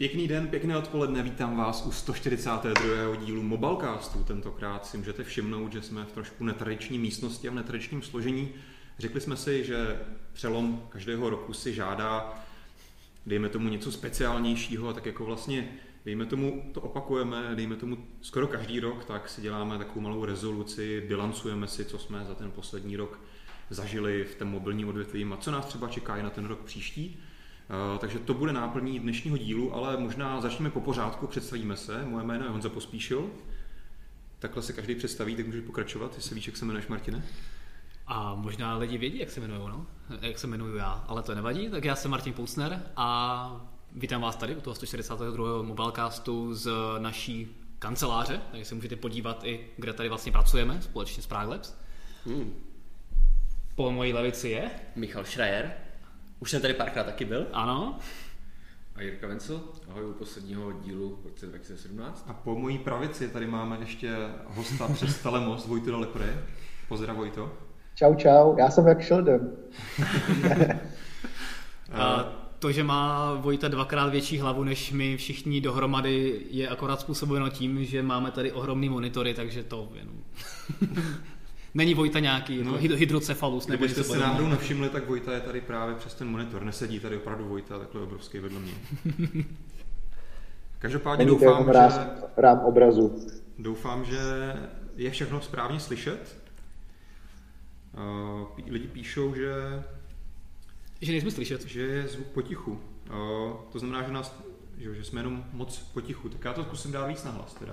Pěkný den, pěkné odpoledne, vítám vás u 142. dílu Mobilecastu. Tentokrát si můžete všimnout, že jsme v trošku netradiční místnosti a v netradičním složení. Řekli jsme si, že přelom každého roku si žádá, dejme tomu něco speciálnějšího, tak jako vlastně, dejme tomu, to opakujeme, dejme tomu skoro každý rok, tak si děláme takovou malou rezoluci, bilancujeme si, co jsme za ten poslední rok zažili v tom mobilním odvětví a co nás třeba čeká i na ten rok příští. Eh, takže to bude náplní dnešního dílu, ale možná začneme po pořádku, představíme se. Moje jméno je Honza Pospíšil. Takhle se každý představí, tak můžeš pokračovat, jestli víš, jak se jmenuješ, Martine. A možná lidi vědí, jak se jmenuju, no? Jak se jmenuju já, ale to nevadí. Tak já jsem Martin Poucner a vítám vás tady u toho 142. mobilecastu z naší kanceláře, takže se můžete podívat i, kde tady vlastně pracujeme společně s Prague Labs. Hmm. Po mojí levici je Michal Schreier. Už jsem tady párkrát taky byl. Ano. A Jirka Vencel, ahoj u posledního dílu v roce 2017. A po mojí pravici tady máme ještě hosta přes telemost, Vojtu Lepre. Pozdrav Vojto. Čau, čau, já jsem jak Sheldon. A to, že má Vojta dvakrát větší hlavu než my všichni dohromady, je akorát způsobeno tím, že máme tady ohromný monitory, takže to jenom... Není Vojta nějaký no, hydrocefalus nebo něco si náhodou nevšimli, tak Vojta je tady právě přes ten monitor. Nesedí tady opravdu Vojta takhle obrovský vedle mě. Každopádně Není doufám, že... Rám obrazu. Doufám, že je všechno správně slyšet. Uh, lidi píšou, že... Že nejsme slyšet. Že je zvuk potichu. Uh, to znamená, že, nás, že, že jsme jenom moc potichu. Tak já to zkusím dát víc nahlas teda.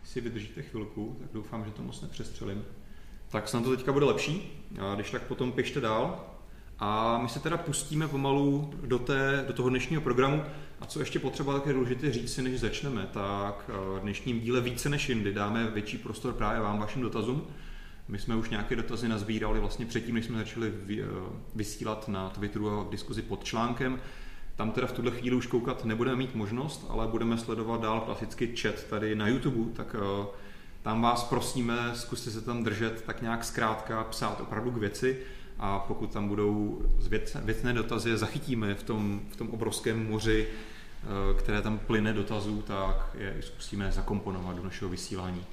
Jestli vydržíte chvilku, tak doufám, že to moc nepřestřelím tak snad to teďka bude lepší. A když tak potom pište dál. A my se teda pustíme pomalu do, té, do toho dnešního programu. A co ještě potřeba také důležité říct si, než začneme, tak eh, v dnešním díle více než jindy dáme větší prostor právě vám, vašim dotazům. My jsme už nějaké dotazy nazbírali vlastně předtím, než jsme začali eh, vysílat na Twitteru a v diskuzi pod článkem. Tam teda v tuhle chvíli už koukat nebudeme mít možnost, ale budeme sledovat dál klasicky chat tady na YouTube, tak eh, tam vás prosíme, zkuste se tam držet tak nějak zkrátka, psát opravdu k věci a pokud tam budou věcné dotazy, zachytíme v tom, v tom obrovském moři, eh, které tam plyne dotazů, tak je zkusíme zakomponovat do našeho vysílání.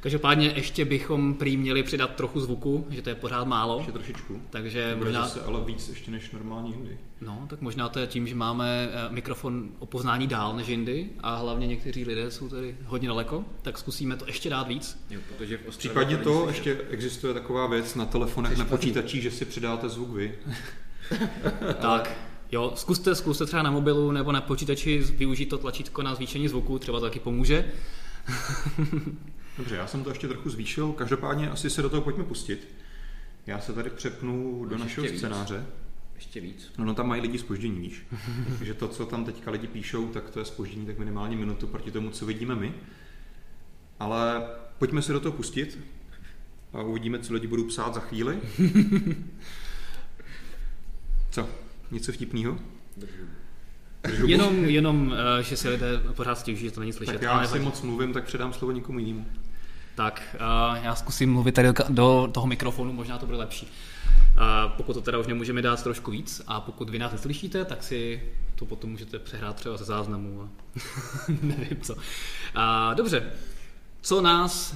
Každopádně ještě bychom prý měli přidat trochu zvuku, že to je pořád málo. Ještě trošičku. Takže Bude možná... zase ale víc ještě než normální jindy. No, tak možná to je tím, že máme eh, mikrofon o poznání dál než jindy a hlavně někteří lidé jsou tady hodně daleko, tak zkusíme to ještě dát víc. Jo, protože v Případně to, to ještě existuje taková věc na telefonech, na počítačích, že si přidáte zvuk vy. tak, Jo, zkuste, zkuste třeba na mobilu nebo na počítači využít to tlačítko na zvýšení zvuku, třeba to taky pomůže. Dobře, já jsem to ještě trochu zvýšil, každopádně asi se do toho pojďme pustit. Já se tady přepnu do našeho ještě scénáře. Víc. Ještě víc. No, no tam mají lidi spoždění, víš. Takže to, co tam teďka lidi píšou, tak to je spoždění tak minimálně minutu proti tomu, co vidíme my. Ale pojďme se do toho pustit a uvidíme, co lidi budou psát za chvíli. Co? Něco vtipného? Jenom, jenom, eh, že si lidé pořád stěží, že to není slyšet. Tak já si moc mluvím, tak předám slovo někomu jinému. Tak, uh, já zkusím mluvit tady do toho mikrofonu, možná to bude lepší. Uh, pokud to teda už nemůžeme dát trošku víc a pokud vy nás neslyšíte, tak si to potom můžete přehrát třeba ze záznamu a nevím co. Uh, dobře, co nás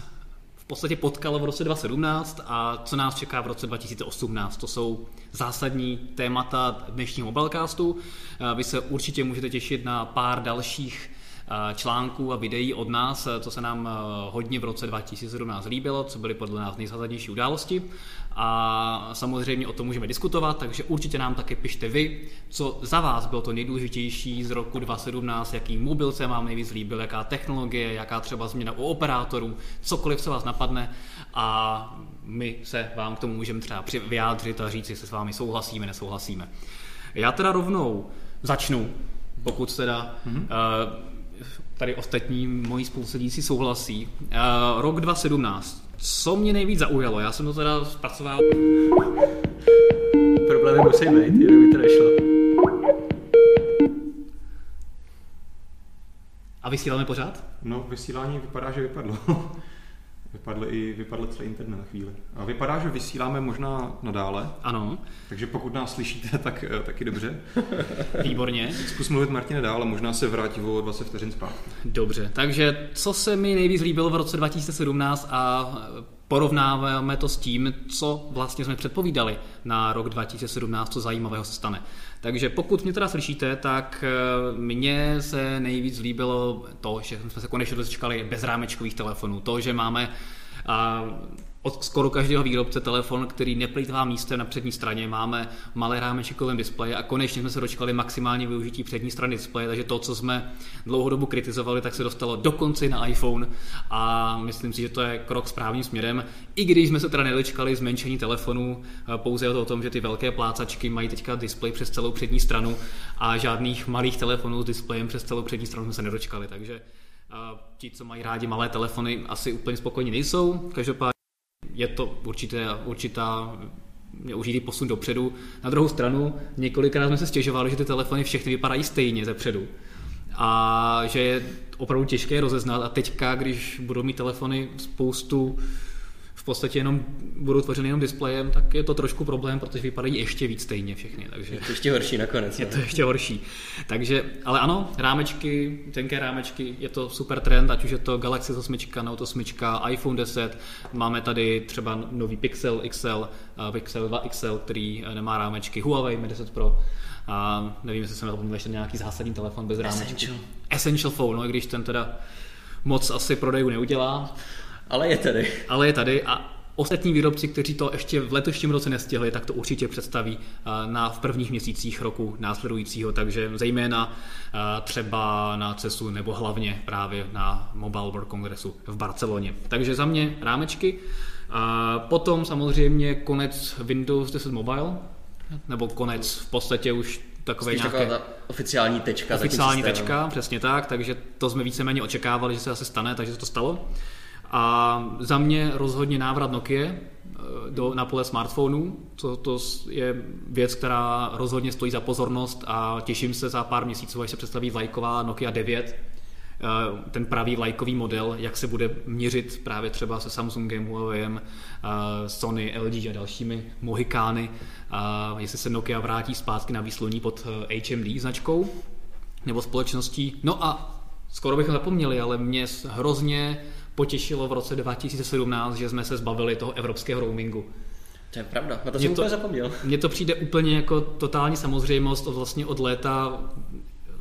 v podstatě potkalo v roce 2017 a co nás čeká v roce 2018. To jsou zásadní témata dnešního mobilecastu. Vy se určitě můžete těšit na pár dalších článků a videí od nás, co se nám hodně v roce 2017 líbilo, co byly podle nás nejzásadnější události. A samozřejmě o tom můžeme diskutovat, takže určitě nám taky pište vy, co za vás bylo to nejdůležitější z roku 2017, jaký mobil se vám nejvíc líbil, jaká technologie, jaká třeba změna u operátorů, cokoliv, co vás napadne a my se vám k tomu můžeme třeba vyjádřit a říct, jestli s vámi souhlasíme, nesouhlasíme. Já teda rovnou začnu, pokud teda mm-hmm. uh, tady ostatní moji spolusedící souhlasí. Uh, rok 2017. Co mě nejvíc zaujalo? Já jsem to teda zpracoval. Problémy musí být, jinak by to nešlo. A vysíláme pořád? No, vysílání vypadá, že vypadlo. Vypadl i vypadl celý internet na chvíli. A vypadá, že vysíláme možná nadále, Ano, takže pokud nás slyšíte, tak eh, taky dobře. výborně. Zkus mluvit Martine dál a možná se vrátí o 20 vteřin zpátky. Dobře, takže co se mi nejvíc líbilo v roce 2017 a porovnáváme to s tím, co vlastně jsme předpovídali na rok 2017, co zajímavého se stane. Takže pokud mě teda slyšíte, tak eh, mně se nejvíc líbilo to, že jsme se konečně dočkali bezrámečkových telefonů. To, že máme od skoro každého výrobce telefon, který neplýtvá místem na přední straně. Máme malé rámečky kolem displeje a konečně jsme se dočkali maximální využití přední strany displeje, takže to, co jsme dlouhou dobu kritizovali, tak se dostalo dokonce na iPhone a myslím si, že to je krok správným směrem. I když jsme se teda nedočkali zmenšení telefonů, eh, pouze je to o tom, že ty velké plácačky mají teďka displej přes celou přední stranu a žádných malých telefonů s displejem přes celou přední stranu jsme se nedočkali, takže a ti, co mají rádi malé telefony, asi úplně spokojení nejsou. Každopádně je to určité, určitá určitý posun dopředu. Na druhou stranu, několikrát jsme se stěžovali, že ty telefony všechny vypadají stejně ze předu. A že je opravdu těžké rozeznat. A teďka, když budou mít telefony spoustu v podstatě jenom budou tvořeny jenom displejem, tak je to trošku problém, protože vypadají ještě víc stejně všechny. Takže Je to ještě horší nakonec. je to ještě horší. Takže, ale ano, rámečky, tenké rámečky, je to super trend, ať už je to Galaxy 8, Note 8, iPhone 10, máme tady třeba nový Pixel XL, eh, Pixel 2 XL, který eh, nemá rámečky, Huawei Mi 10 Pro, a nevím, jestli jsem zapomněl ještě nějaký zásadní telefon bez rámečky. Essential. Essential phone, no i když ten teda moc asi prodejů neudělá, Ale je tady. ale je tady a ostatní výrobci, kteří to ještě v letošním roce nestihli, tak to určitě představí eh, na, v prvních měsících roku následujícího, takže zejména eh, třeba na CESu nebo hlavně právě na Mobile World Congressu v Barceloně. Takže za mě rámečky. A potom samozřejmě konec Windows 10 Mobile, nebo konec v podstatě už takové Spíš nějaké taková ta oficiální tečka. oficiální tečka, přesně tak, takže to jsme víceméně očekávali, že se asi stane, takže se to stalo. A za mě rozhodně návrat Nokia eh, do, na pole smartphonů, to, to je věc, která rozhodně stojí za pozornost a těším se za pár měsíců, až se představí vlajková Nokia 9, eh, ten pravý vlajkový model, jak se bude měřit právě třeba se Samsungem, Huaweiem, eh, Sony, LG a dalšími Mohikány, a jestli se Nokia vrátí zpátky na výsloní pod HMD značkou nebo společností. No a skoro bychom zapomněli, ale mě hrozně potěšilo v roce 2017, že jsme se zbavili toho evropského roamingu. To je pravda, na to Mě jsem to- úplně zapomněl. Mně to přijde úplně jako totální samozřejmost, od vlastně od léta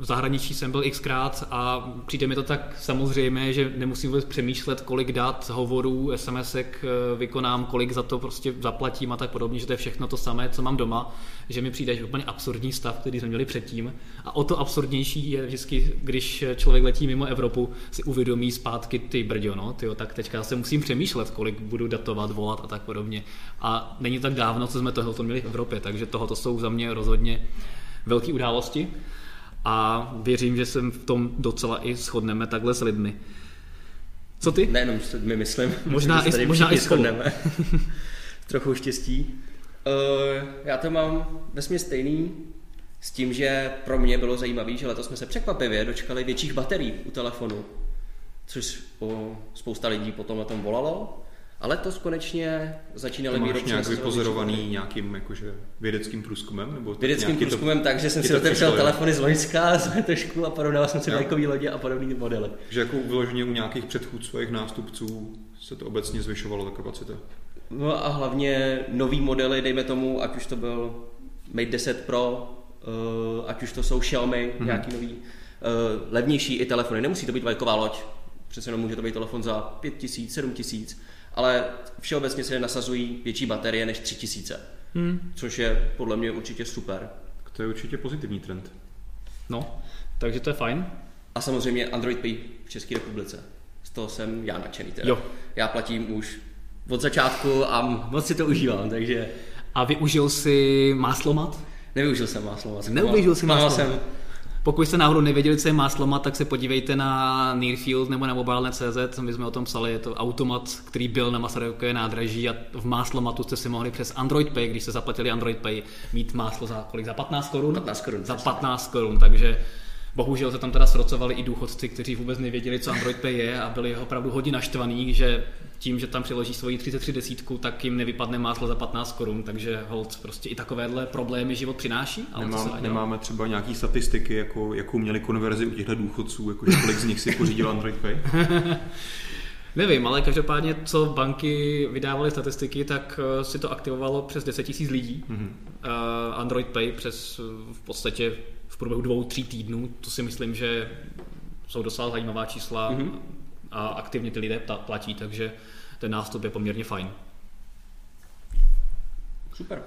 v zahraničí jsem byl xkrát a přijde mi to tak samozřejmé, že nemusím vůbec přemýšlet, kolik dat, hovorů, SMSek eh, vykonám, kolik za to prostě zaplatím a tak podobně, že to je všechno to samé, co mám doma, že mi přijde že úplně absurdní stav, který jsme měli předtím. A o to absurdnější je vždycky, když člověk letí mimo Evropu, si uvědomí zpátky ty brďo, no, tyjo, tak teďka se musím přemýšlet, kolik budu datovat, volat a tak podobně. A není tak dávno, co jsme tohle měli v Evropě, takže tohoto jsou za mě rozhodně velké události a věřím, že se v tom docela i shodneme takhle s lidmi. Co ty? Nejenom s lidmi, myslím. Možná se i- tady možná i shodneme. Trochu štěstí. Uh, já to mám vesmě stejný s tím, že pro mě bylo zajímavé, že letos jsme se překvapivě dočkali větších baterií u telefonu, což o, spousta lidí potom na tom volalo. A letos konečně začínali To máš výrobci nějak vypozorovaný nějakým jakože vědeckým průzkumem? Nebo Vědeckým průzkumem tak, že jsem si to otevřel telefony z Loňska, z letošku a porovnal jsem si vlajkový lodě a podobné modely. Že jako vyloženě u nějakých předchůdců a jejich nástupců se to obecně zvyšovalo ta kapacita. No a hlavně nový modely, dejme tomu, ať už to byl Mate 10 Pro, uh, ať už to jsou Xiaomi, mm-hmm. nějaký nový, uh, levnější i telefony. Nemusí to být vlajková loď, přece jenom může to být telefon za 5000, 7000, ale všeobecně se nasazují větší baterie než 3000, Hmm. což je podle mě určitě super. To je určitě pozitivní trend. No, takže to je fajn. A samozřejmě Android Pay v České republice. Z toho jsem já nadšený teda. Jo. Já platím už od začátku a moc si to užívám, takže A využil si máslomat? Nevyužil jsem máslo. Neužil jsi máslomat. jsem. Pokud jste náhodou nevěděli, co je máslomat, tak se podívejte na Nearfield nebo na mobile.cz, my jsme o tom psali, je to automat, který byl na Masarykové nádraží a v máslomatu jste si mohli přes Android Pay, když jste zaplatili Android Pay, mít máslo za kolik? Za 15 korun? 15 korun, Za přesně. 15 korun, takže Bohužel se tam teda srocovali i důchodci, kteří vůbec nevěděli, co Android Pay je a byli opravdu hodně naštvaní, že tím, že tam přiloží svoji 33 desítku, tak jim nevypadne máslo za 15 korun, takže hold prostě i takovéhle problémy život přináší. Ale se Nemám, dělat? nemáme třeba nějaký statistiky, jako, jakou měli konverzi u těchto důchodců, jako kolik z nich si pořídil Android Pay? Nevím, ale každopádně, co banky vydávaly statistiky, tak eh, si to aktivovalo přes 10 000 lidí. Mhm. Mm-hmm. Android Pay přes v podstatě v průběhu dvou, tří týdnů, to si myslím, že jsou docela zajímavá čísla mm-hmm. a aktivně ty lidé platí, takže ten nástup je poměrně fajn. Super.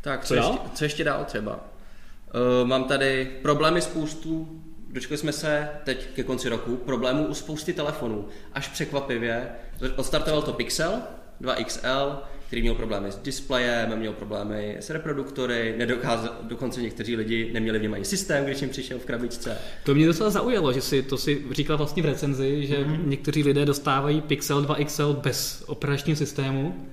Tak, Co co, dál? ještě, co ještě dál třeba? Uh, mám tady problémy spoustu, dočkali jsme se teď ke konci roku, problémů u spousty telefonů. Až překvapivě, odstartoval to Pixel 2XL, který měl problémy s displejem, měl problémy s reproduktory, nedokázal, dokonce někteří lidi neměli v něm ani systém, když jim přišel v krabičce. To mě docela zaujalo, že si to si říkal vlastně v recenzi, že mm-hmm. někteří lidé dostávají Pixel 2 XL bez operačního systému.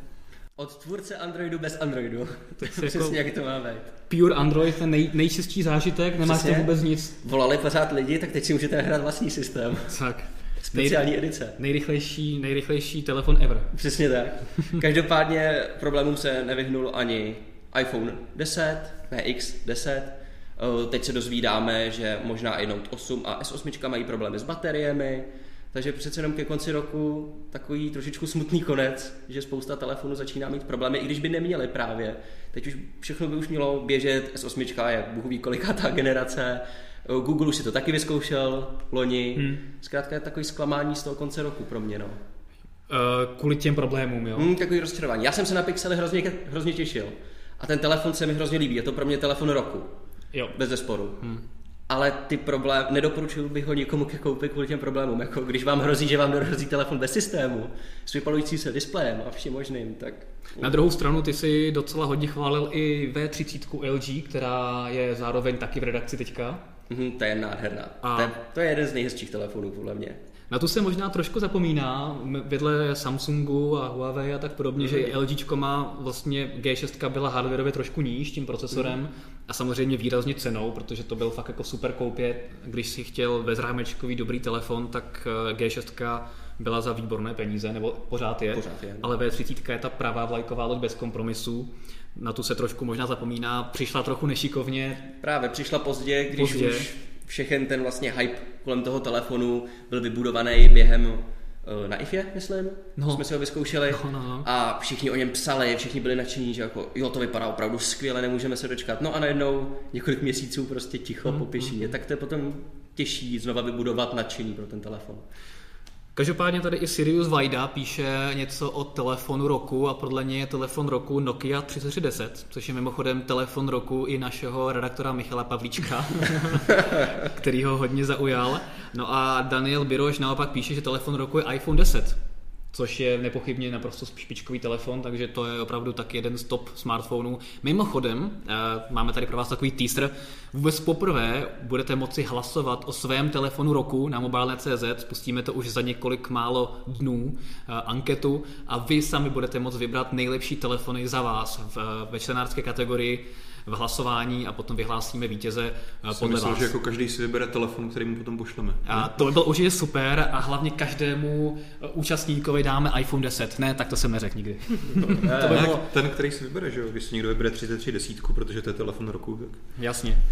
Od tvůrce Androidu bez Androidu. Tak si Přesně jako jak to má být. pure Android, ten nej, nejčistší zážitek, nemáš to vůbec nic. Volali pořád lidi, tak teď si můžete hrát vlastní systém. Tak. Speciální edice. Nejrychlejší, nejrychlejší telefon ever. Přesně tak. Každopádně problémům se nevyhnul ani iPhone 10, PX 10. Eh, Teď se dozvídáme, že možná i Note 8 a S8 mají problémy s bateriemi, takže přece jenom ke konci roku takový trošičku smutný konec, že spousta telefonů začíná mít problémy, i když by neměli právě. Teď už všechno by už mělo běžet, S8 je Bůh ví kolikátá generace, Eh, Google už si to taky vyzkoušel loni. Hmm. Zkrátka je takový zklamání z toho konce roku pro mě. No. Uh, kvůli těm problémům, jo. Hmm, takový rozčarování. Já jsem se na Pixely hrozně, hrozně těšil. A ten telefon se mi hrozně líbí. Je to pro mě telefon roku. Jo. Bez zesporu. Hmm. Ale ty problém, nedoporučuju bych ho nikomu ke koupi kvůli těm problémům. Jako když vám hrozí, že vám dorazí telefon bez systému, s vypalující se displejem a vším možným, tak Na druhou stranu ty si docela hodně chválil i V30 LG, která je zároveň taky v redakci teďka. mhm, to je nádherná. A- To, je, to je jeden z nejhezčích telefonů, podle mě. Na tu se možná trošku zapomíná, vedle Samsungu a Huawei a tak podobně, že i LG má vlastně G6 byla hardwareově trošku níž tím procesorem a samozřejmě výrazně cenou, protože to byl fakt jako super koupě. Když si chtěl bezrámečkový dobrý telefon, tak eh, G6 byla za výborné peníze, nebo pořád je, Pořád je. ale V30 je ta pravá vlajková loď bez kompromisů. Na tu se trošku možná zapomíná, přišla trochu nešikovně, Právě přišla pozdě, když Pozdě. už všechen ten vlastně hype kolem toho telefonu byl vybudovaný během eh, na IFE, myslím, No. jsme si ho vyzkoušeli No, no, no. a všichni o něm psali, všichni byli nadšení, že jako jo, to vypadá opravdu skvěle, nemůžeme se dočkat. No a najednou několik měsíců prostě ticho, Mm, popěší, tak to je potom těžší znova vybudovat nadšení pro ten telefon. Každopádně tady i Sirius Vajda píše něco o telefonu roku a podle něj je telefon roku Nokia 3310, což je mimochodem telefon roku i našeho redaktora Michala Pavlíčka, který ho hodně zaujal. No a Daniel Biroš naopak píše, že telefon roku je iPhone 10, což je nepochybně naprosto špičkový telefon, takže to je opravdu tak jeden z top smartphonů. Mimochodem, eh, máme tady pro vás takový teaser, vůbec poprvé budete moci hlasovat o svém telefonu roku na mobile.cz, spustíme to už za několik málo dnů, eh, anketu. A vy sami budete moct vybrat nejlepší telefony za vás v, ve čtenářské kategorii v hlasování a potom vyhlásíme vítěze eh, Jsem podle myslel, vás. že jako každý si vybere telefon, který mu potom pošleme. A to by bylo určitě super a hlavně každému eh, účastníkovi dáme iPhone 10. Ne, tak to jsem neřekl nikdy. to by bylo... ten, který si vybere, že jo? Když si někdo vybere 33 desítku, protože to je telefon roku, tak Jasně.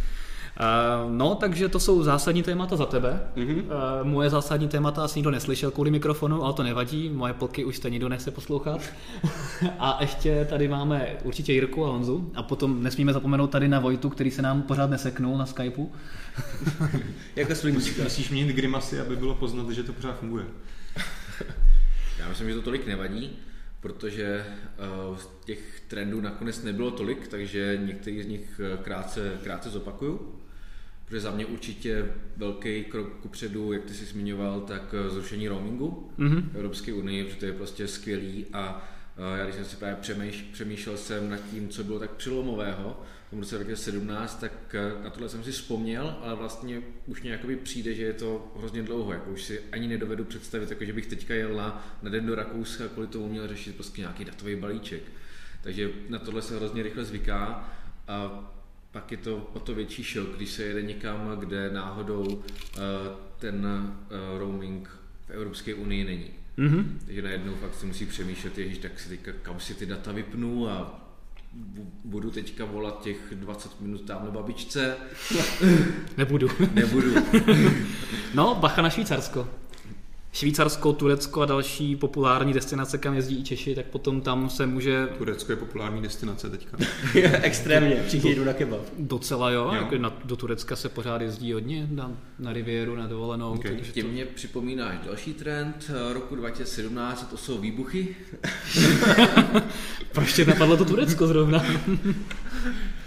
Uh, no, takže to jsou zásadní témata za tebe. Mm-hmm. Moje zásadní témata asi nikdo neslyšel kvůli mikrofonu, ale to nevadí, moje plky už stejně nikdo nechce poslouchat. a ještě tady máme určitě Jirku a Honzu a potom nesmíme zapomenout tady na Vojtu, který se nám pořád neseknul na Skypeu. Jako sluníčko. musíš měnit grimasy, aby bylo poznat, že to pořád funguje. Já myslím, že to tolik nevadí, protože uh, těch trendů nakonec nebylo tolik, takže některý z nich eh, krátce, krátce zopakuju. Protože za mě určitě velký krok kupředu, jak ty jsi zmiňoval, tak eh, zrušení roamingu mm-hmm. v Evropské unii, protože to je prostě skvělý a já když jsem si právě přemýš, přemýšlel jsem nad tím, co bylo tak přilomového v roce 2017, tak eh, na tohle jsem si vzpomněl, ale vlastně už mě jakoby přijde, že je to hrozně dlouho, jako už si ani nedovedu představit, jako že bych teďka jel na, na den do Rakouska, kvůli tomu měl řešit prostě nějaký datový balíček. Takže na tohle se hrozně rychle zvyká a pak je to o to větší šok, když se jede někam, kde náhodou uh, ten uh, roaming v Evropské unii není. Mm-hmm. Takže najednou fakt si musí přemýšlet, ježiš, tak si teďka, kam si ty data vypnu a budu teďka volat těch 20 minut tamhle babičce. Nebudu. Nebudu. No, bacha na Švýcarsko. Švýcarsko, Turecko a další populární destinace, kam jezdí i Češi, tak potom tam se může Turecko je populární destinace teďka. Extrémně, všichni jdu na kebab. docela jo, Jo. Jako na, do Turecka se pořád jezdí hodně, na, na Rivieru, na dovolenou. Ok. takže Tím mě připomínáš další trend eh, roku 2017, a to jsou výbuchy. Proč tě napadlo to Turecko zrovna?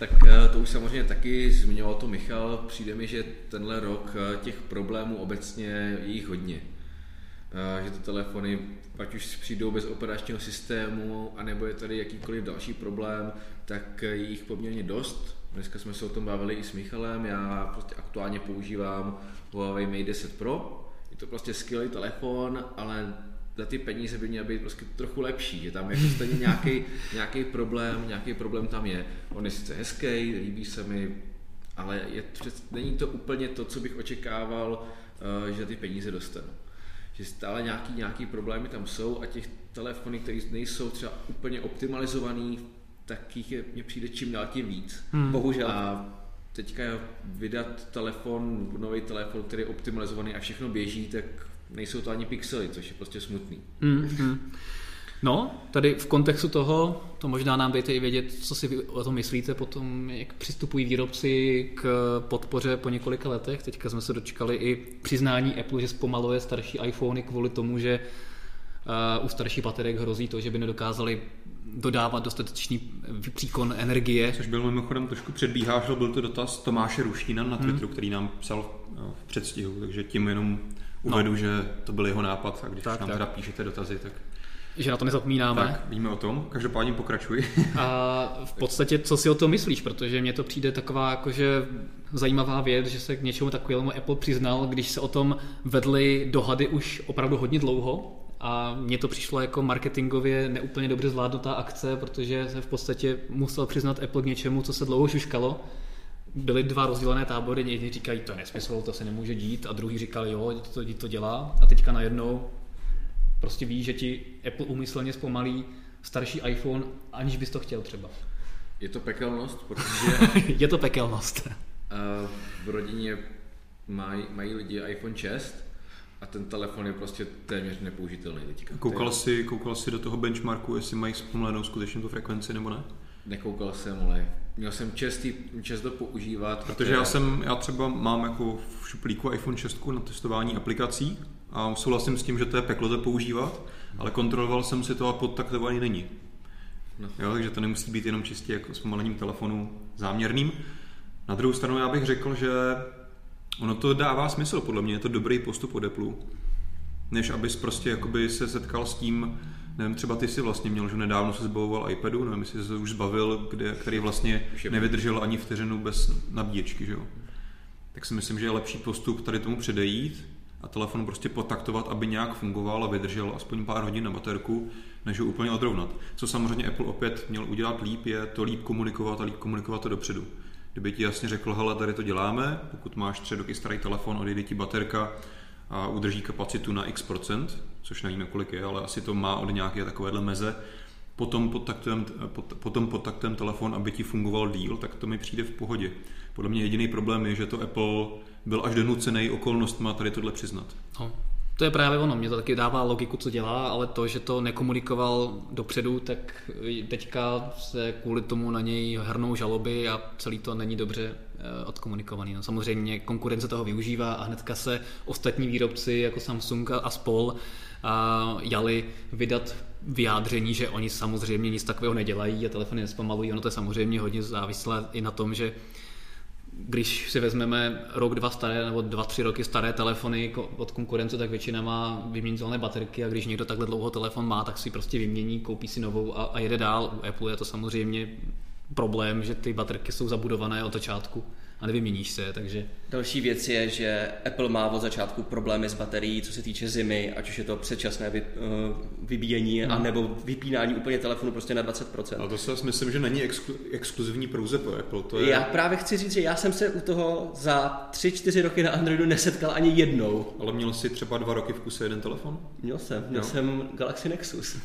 Tak eh, to už samozřejmě taky zmiňoval to Michal. Přijde mi, že tenhle rok eh, těch problémů obecně je jich hodně. Eh, Že ty telefony, ať už přijdou bez operačního systému, anebo je tady jakýkoliv další problém, tak je jich poměrně dost. Dneska jsme se o tom bavili i s Michalem. Já prostě aktuálně používám Huawei Mate 10 Pro. Je to prostě skvělý telefon, ale za ty peníze by měl být prostě trochu lepší, že tam jako stejně nějaký, nějaký problém, nějaký problém tam je. On je sice hezký, líbí se mi, ale je, není to úplně to, co bych očekával, uh, že ty peníze dostanu. Že stále nějaký, nějaký problémy tam jsou a těch telefonů, které nejsou třeba úplně optimalizovaný, tak jich je, mně přijde čím dál tím víc. Hmm. Bohužel. A teďka vydat telefon, nový telefon, který je optimalizovaný a všechno běží, tak nejsou to ani pixely, což je prostě smutný. Mm, mm. No, tady v kontextu toho, to možná nám dejte i vědět, co si vy o tom myslíte potom, jak přistupují výrobci k podpoře po několika letech. Teďka jsme se dočkali i přiznání Apple, že zpomaluje starší iPhony kvůli tomu, že uh, u starších baterek hrozí to, že by nedokázali dodávat dostatečný příkon energie. Což byl mimochodem trošku předbíháš, byl to dotaz Tomáše Ruštína na Twitteru, který nám psal no, v předstihu, takže tím jenom uvedu, že to byl jeho nápad a když Tak, nám tak. teda píšete dotazy, tak, Že na to nezapomínáme. tak víme o tom. Každopádně pokračuj. A v podstatě, co si o tom myslíš, protože mně to přijde taková jakože zajímavá věc, že se k něčemu takovému Apple přiznal, když se o tom vedly dohady už opravdu hodně dlouho a mně to přišlo jako marketingově neúplně dobře zvládnutá akce, protože se v podstatě musel přiznat Apple k něčemu, co se dlouho šuškalo. Byly dva rozdílené tábory, jedni říkají, to je nesmysl, to se nemůže dít, a druhý říkal, jo, to, to, to dělá. A teďka najednou prostě ví, že ti Apple umyslně zpomalí starší iPhone, aniž bys to chtěl třeba. Je to pekelnost, protože Je to pekelnost. v rodině maj, mají lidi iPhone 6 a ten telefon je prostě téměř nepoužitelný teďka. Koukal jsi, koukal jsi do toho benchmarku, jestli mají zpomalenou skutečně tu frekvenci nebo ne? Nekoukal jsem, ale měl jsem čestý, čest to používat. Protože já jsem, já třeba mám jako v šuplíku iPhone 6 na testování aplikací a souhlasím s tím, že to je peklo to používat, ale kontroloval jsem si to a podtaktovaný není. No. Jo, takže to nemusí být jenom čistě jako zpomalením telefonu záměrným. Na druhou stranu já bych řekl, že ono to dává smysl, podle mě je to dobrý postup od Apple, než abys prostě jakoby se setkal s tím, nevím, třeba ty si vlastně měl, že nedávno se zbavoval iPadu, nevím, jestli se už zbavil, kde, který vlastně nevydržel ani vteřinu bez nabíječky, že jo. Tak si myslím, že je lepší postup tady tomu předejít a telefon prostě potaktovat, aby nějak fungoval a vydržel aspoň pár hodin na baterku, než ho úplně odrovnat. Co samozřejmě Apple opět měl udělat líp, je to líp komunikovat a líp komunikovat to dopředu. Kdyby ti jasně řekl, hele, tady to děláme, pokud máš tři roky starý telefon, odejde ti baterka a udrží kapacitu na x procent, což nevíme kolik je, ale asi to má od nějaké takovéhle meze, potom pod taktem, pod, potom pod taktem telefon, aby ti fungoval díl, tak to mi přijde v pohodě. Podle mě jediný problém je, že to Apple byl až donucený okolnostma tady tohle přiznat. No, to je právě ono, mě to taky dává logiku, co dělá, ale to, že to nekomunikoval dopředu, tak teďka se kvůli tomu na něj hrnou žaloby a celý to není dobře eh, odkomunikovaný. No, samozřejmě konkurence toho využívá a hnedka se ostatní výrobci jako Samsung a- a spol a jali vydat vyjádření, že oni samozřejmě nic takového nedělají a telefony nespomalují. Ono to je samozřejmě hodně závislé i na tom, že když si vezmeme rok, dva staré nebo dva, tři roky staré telefony od konkurence, tak většina má vyměnitelné baterky a když někdo takhle dlouho telefon má, tak si prostě vymění, koupí si novou a, a jede dál. U Apple je to samozřejmě problém, že ty baterky jsou zabudované od začátku a nevyměníš se, takže Další věc je, že Apple má od začátku problémy s baterií, co se týče zimy, ať už je to předčasné vy, uh, vybíjení, hmm. anebo vypínání úplně telefonu prostě na 20%. Ale to si myslím, že není exklu, exkluzivní pouze pro Apple. To je, Já právě chci říct, že já jsem se u toho za 3-4 roky na Androidu nesetkal ani jednou. Ale měl jsi třeba dva roky v kuse jeden telefon? Měl jsem, měl Jo. jsem Galaxy Nexus.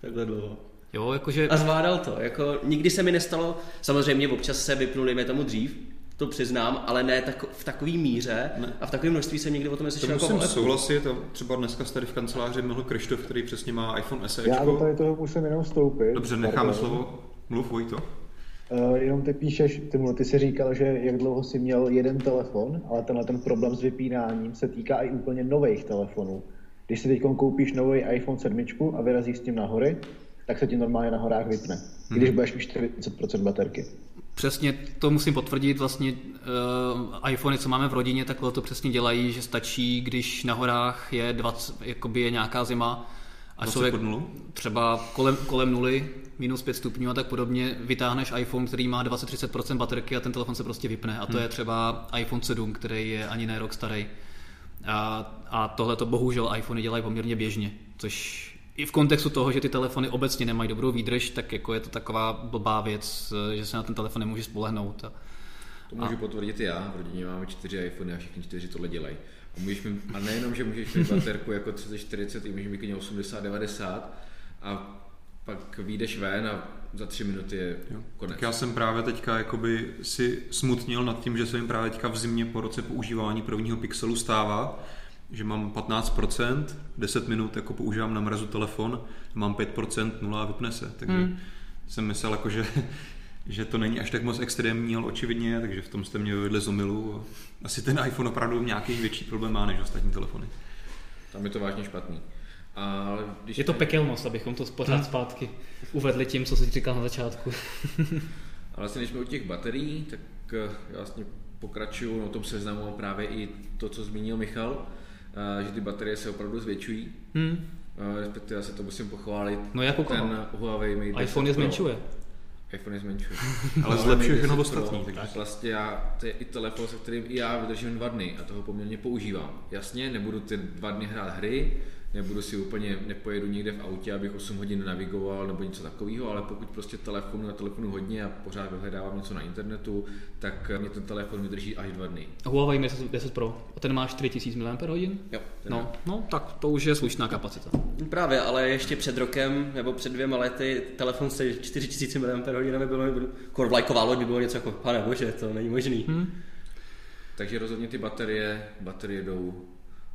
Takhle dlouho. jo, jakože A zvládal to. Jako, nikdy se mi nestalo, samozřejmě občas se vypnul, dejme tomu dřív, to přiznám, ale ne tak, v takové míře Ne. a v takovém množství jsem někdy o tom To neslyšel jako musím o Apple. souhlasit. A třeba dneska tady v kanceláři Mihl Krištof, který přesně má iPhone SE. Já do tady toho musím jenom vstoupit. Dobře, necháme slovo. Mluv, Vojto. Uh, jenom ty píšeš, ty, ty jsi říkal, že jak dlouho jsi měl jeden telefon, ale tenhle ten problém s vypínáním se týká i úplně nových telefonů. Když si teď koupíš nový iPhone 7 a vyrazíš s tím na hory, tak se ti normálně na horách vypne. Mhm. Když budeš mít 40% baterky. Přesně to musím potvrdit, vlastně uh, iPhony, co máme v rodině, takhle to přesně dělají, že stačí, když na horách je 20, jakoby je nějaká zima a 20 člověk třeba kolem, kolem nuly, minus 5 stupňů a tak podobně, vytáhneš iPhone, který má 20-30% baterky a ten telefon se prostě vypne. A to je třeba iPhone 7, který je ani ne rok starý. A, a tohle to bohužel iPhony dělají poměrně běžně, což i v kontextu toho, že ty telefony obecně nemají dobrou výdrž, tak jako je to taková blbá věc, že se na ten telefon nemůže spolehnout. A, To můžu potvrdit i já, v rodině máme čtyři iPhony a všichni čtyři tohle dělají. A, můžeš mít, a nejenom, že můžeš mít baterku jako 30-40, i můžeš mít klidně 80-90 a pak vyjdeš ven a za tři minuty je Jo. konec. Tak já jsem právě teďka jakoby si smutnil nad tím, že se mi právě teďka v zimě po roce používání prvního pixelu stává, že mám 15%, 10 minut jako používám na mrazu telefon, mám 5%, 0 a vypne se. Takže hmm. jsem myslel, jako, že, že to není až tak moc extrémní, ale očividně, takže v tom jste mě vyvedli z omilu. A asi ten iPhone opravdu nějaký větší problém má než ostatní telefony. Tam je to vážně špatný. A když je to pekelnost, abychom to pořád zpátky uvedli tím, co jsi říkal na začátku. Ale vlastně, když jsme u těch baterií, tak eh, já vlastně pokračuju, no, o tom seznamu právě i to, co zmínil Michal, že ty baterie se opravdu zvětšují. Hmm. Eh, Respektive já se to musím pochválit. No jako koho? Ten Huawei Mate 10 iPhone je zmenšuje. iPhone je zmenšuje. Ale zlepšuje všechno 10 Pro, ostatní, takže- Tak vlastně já, to je i telefon, se kterým i já vydržím dva dny a toho poměrně používám. Jasně, nebudu ty dva dny hrát hry, nebudu si úplně, nepojedu někde v autě, abych 8 hodin navigoval nebo něco takového, ale pokud prostě telefonu na telefonu hodně a pořád vyhledávám něco na internetu, tak mě ten telefon vydrží až dva dny. Huawei Mate 10 Pro. A ten má 4000 mAh? Jo. No, no, tak to už je slušná kapacita. Právě, ale ještě před rokem nebo před dvěma lety telefon se 4000 mAh by bylo, kor vlajková loď by bylo něco jako, pane bože, to není možný. Hmm. Takže rozhodně ty baterie, baterie jdou,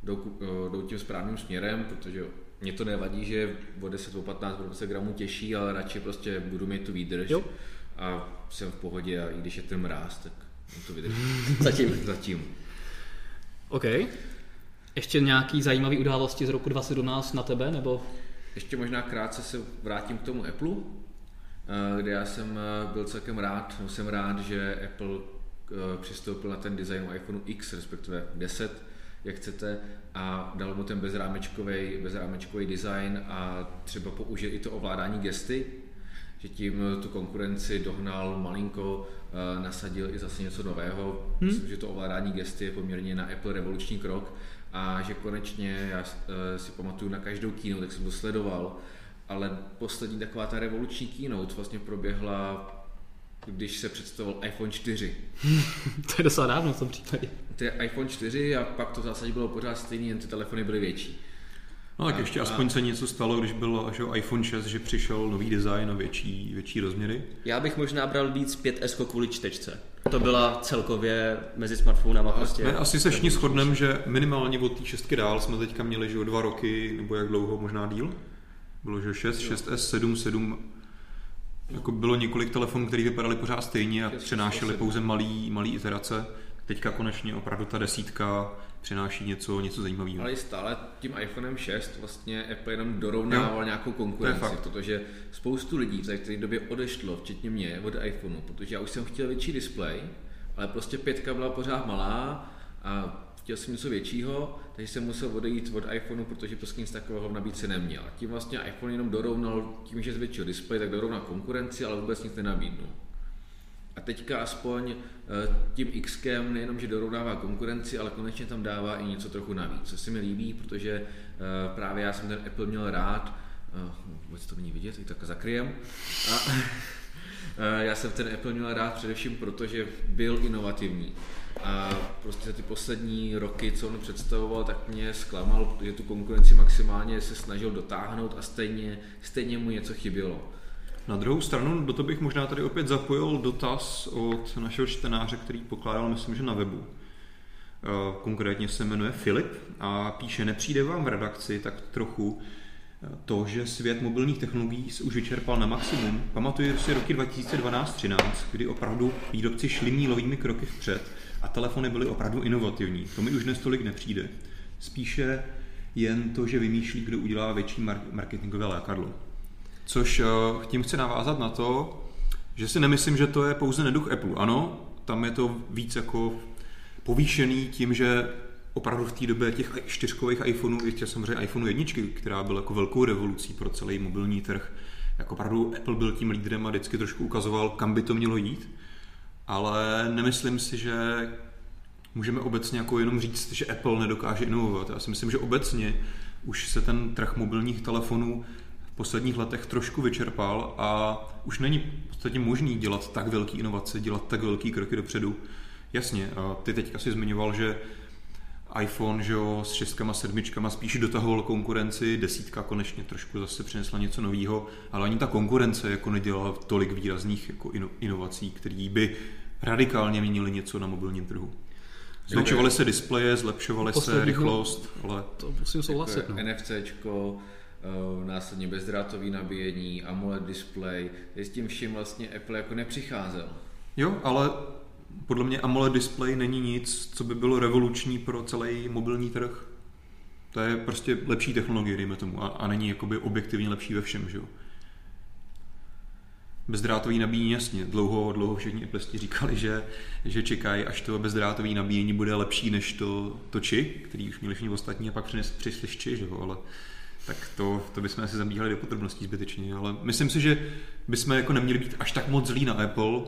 jdou, eh, jdou tím správným směrem, protože mě to nevadí, že o 10, o 15, o 20 gramů těžší, ale radši prostě budu mít tu výdrž Jo. a jsem v pohodě a i když je ten mráz, tak to vydrží. Zatím. Zatím. OK. Ještě nějaký zajímavý události z roku 2017 na tebe, nebo Ještě možná krátce se vrátím k tomu Apple, eh, kde já jsem eh, byl celkem rád, jsem rád, že Apple přistoupil na ten design iPhone X, respektive 10, jak chcete, a dal mu ten bezrámečkový, bezrámečkový design a třeba použil i to ovládání gesty, že tím tu konkurenci dohnal malinko, nasadil i zase něco nového. Hmm. Myslím, že to ovládání gesty je poměrně na Apple revoluční krok a že konečně, já eh, si pamatuju na každou keynote, tak jsem to sledoval, ale poslední taková ta revoluční keynote vlastně proběhla, když se představil iPhone 4. to je docela dávno v tom případě. To je iPhone 4 a pak to v zásadě bylo pořád stejný, jen ty telefony byly větší. No tak A- ještě a- aspoň se něco stalo, když byl že jo, iPhone 6, že přišel nový design a větší, větší rozměry. Já bych možná bral víc 5S kvůli čtečce. To byla celkově mezi smartphonama prostě. Ne, asi se všichni shodneme, že minimálně od té šestky dál jsme teďka měli že jo, dva roky, nebo jak dlouho, možná díl. Bylo, že 6, 6S, 7, 7, jako bylo několik telefonů, které vypadaly pořád stejně a přenášely pouze malý, malý iterace. Teďka konečně opravdu ta desítka přináší něco, něco zajímavého. Ale i stále tím iPhonem 6 vlastně Apple jenom dorovnával Jo. nějakou To konkurenci, fakt. protože spoustu lidí v té době odešlo, včetně mě, od iPhoneu, protože já už jsem chtěl větší displej, ale prostě pětka byla pořád malá a chtěl jsem něco většího, takže jsem musel odejít od iPhoneu, protože prostě nic takového v nabídce neměl. Tím vlastně iPhone jenom dorovnal, tím, že zvětšil displej, tak dorovnal konkurenci, ale vůbec nic nenabídnul. A teďka aspoň eh, tím Xkem nejenom, že dorovnává konkurenci, ale konečně tam dává i něco trochu navíc, co se mi líbí, protože eh, právě já jsem ten Apple měl rád, eh, vůbec to není vidět, tak zakryjem. A, já jsem ten Apple měl rád především proto, že byl inovativní. A prostě ty poslední roky, co on představoval, tak mě zklamal, protože tu konkurenci maximálně se snažil dotáhnout a stejně, stejně mu něco chybělo. Na druhou stranu, do toho bych možná tady opět zapojil dotaz od našeho čtenáře, který pokládal, myslím, že na webu. Eh, konkrétně se jmenuje Filip a píše, nepřijde vám v redakci tak trochu to, že svět mobilních technologií se už vyčerpal na maximum. Pamatuju si roky 2012-13, kdy opravdu výrobci šli mílovými kroky vpřed a telefony byly opravdu inovativní. To mi už dnes tolik nepřijde. Spíše jen to, že vymýšlí, kdo udělá větší marketingové lékadlo. Což eh, tím chci navázat na to, že si nemyslím, že to je pouze neduch Apple. Ano, tam je to víc jako povýšený tím, že opravdu v té době těch čtyřkových iPhoneů, těch samozřejmě iPhoneu jedničky, která byla jako velkou revolucí pro celý mobilní trh, jako opravdu Apple byl tím lídrem a vždycky trošku ukazoval, kam by to mělo jít. Ale nemyslím si, že můžeme obecně jako jenom říct, že Apple nedokáže inovovat. Já si myslím, že obecně už se ten trh mobilních telefonů posledních letech trošku vyčerpal a už není v podstatě možný dělat tak velký inovace, dělat tak velký kroky dopředu. Jasně, ty teďka si zmiňoval, že iPhone že jo, s šestkama, sedmičkama spíš dotahoval konkurenci, desítka konečně trošku zase přinesla něco nového, ale ani ta konkurence jako nedělala tolik výrazných jako inovací, které by radikálně měnily něco na mobilním trhu. Zlepšovaly se displeje, zlepšovaly se rychlost, ale... To musím souhlasit. Jako no. NFCčko, Eh, následně bezdrátový nabíjení, AMOLED display, s tím vším vlastně Apple jako nepřicházel. Jo, ale podle mě AMOLED display není nic, co by bylo revoluční pro celý mobilní trh. To je prostě lepší technologie, dejme tomu, a, a není jakoby objektivně lepší ve všem, že jo. Bezdrátový nabíjení, jasně. Dlouho, dlouho všichni Appleisti říkali, že, že čekají, až to bezdrátový nabíjení bude lepší než to, to či, který už měli všichni ostatní a pak přišli či, že jo, ale tak to, to bychom asi zabíhali do podrobností zbytečně, ale myslím si, že bychom jako neměli být až tak moc zlí na Apple,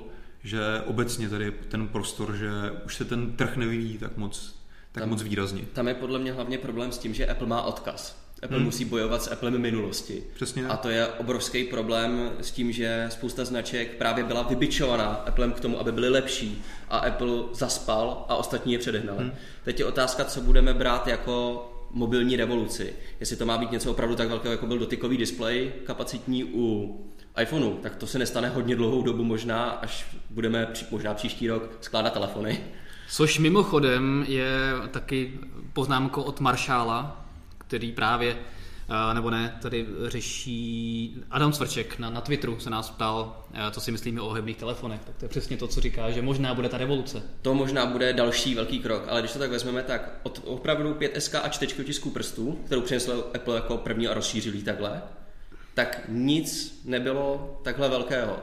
že obecně tady ten prostor, že už se ten trh nevyvíjí tak moc, tak tam, moc výrazně. Tam je podle mě hlavně problém s tím, že Apple má odkaz. Apple hmm. musí bojovat s Applem minulosti. Přesně. A to je obrovský problém s tím, že spousta značek právě byla vybičovaná Applem k tomu, aby byly lepší a Apple zaspal a ostatní je předehnali. Hmm. Teď je otázka, co budeme brát jako mobilní revoluci. Jestli to má být něco opravdu tak velkého, jako byl dotykový displej kapacitní u iPhoneu, tak to se nestane hodně dlouhou dobu možná, až budeme možná příští rok skládat telefony. Což mimochodem je taky poznámko od Maršála, který právě Eh, nebo ne, tady řeší Adam Svrček na, na Twitteru se nás ptal, eh, co si myslíme o ohebných telefonech. Tak to je přesně to, co říká, že možná bude ta revoluce. To možná bude další velký krok, ale když to tak vezmeme, tak od opravdu 5SK a čtečky tisku prstů, kterou přinesl Apple jako první a rozšířil takhle, tak nic nebylo takhle velkého.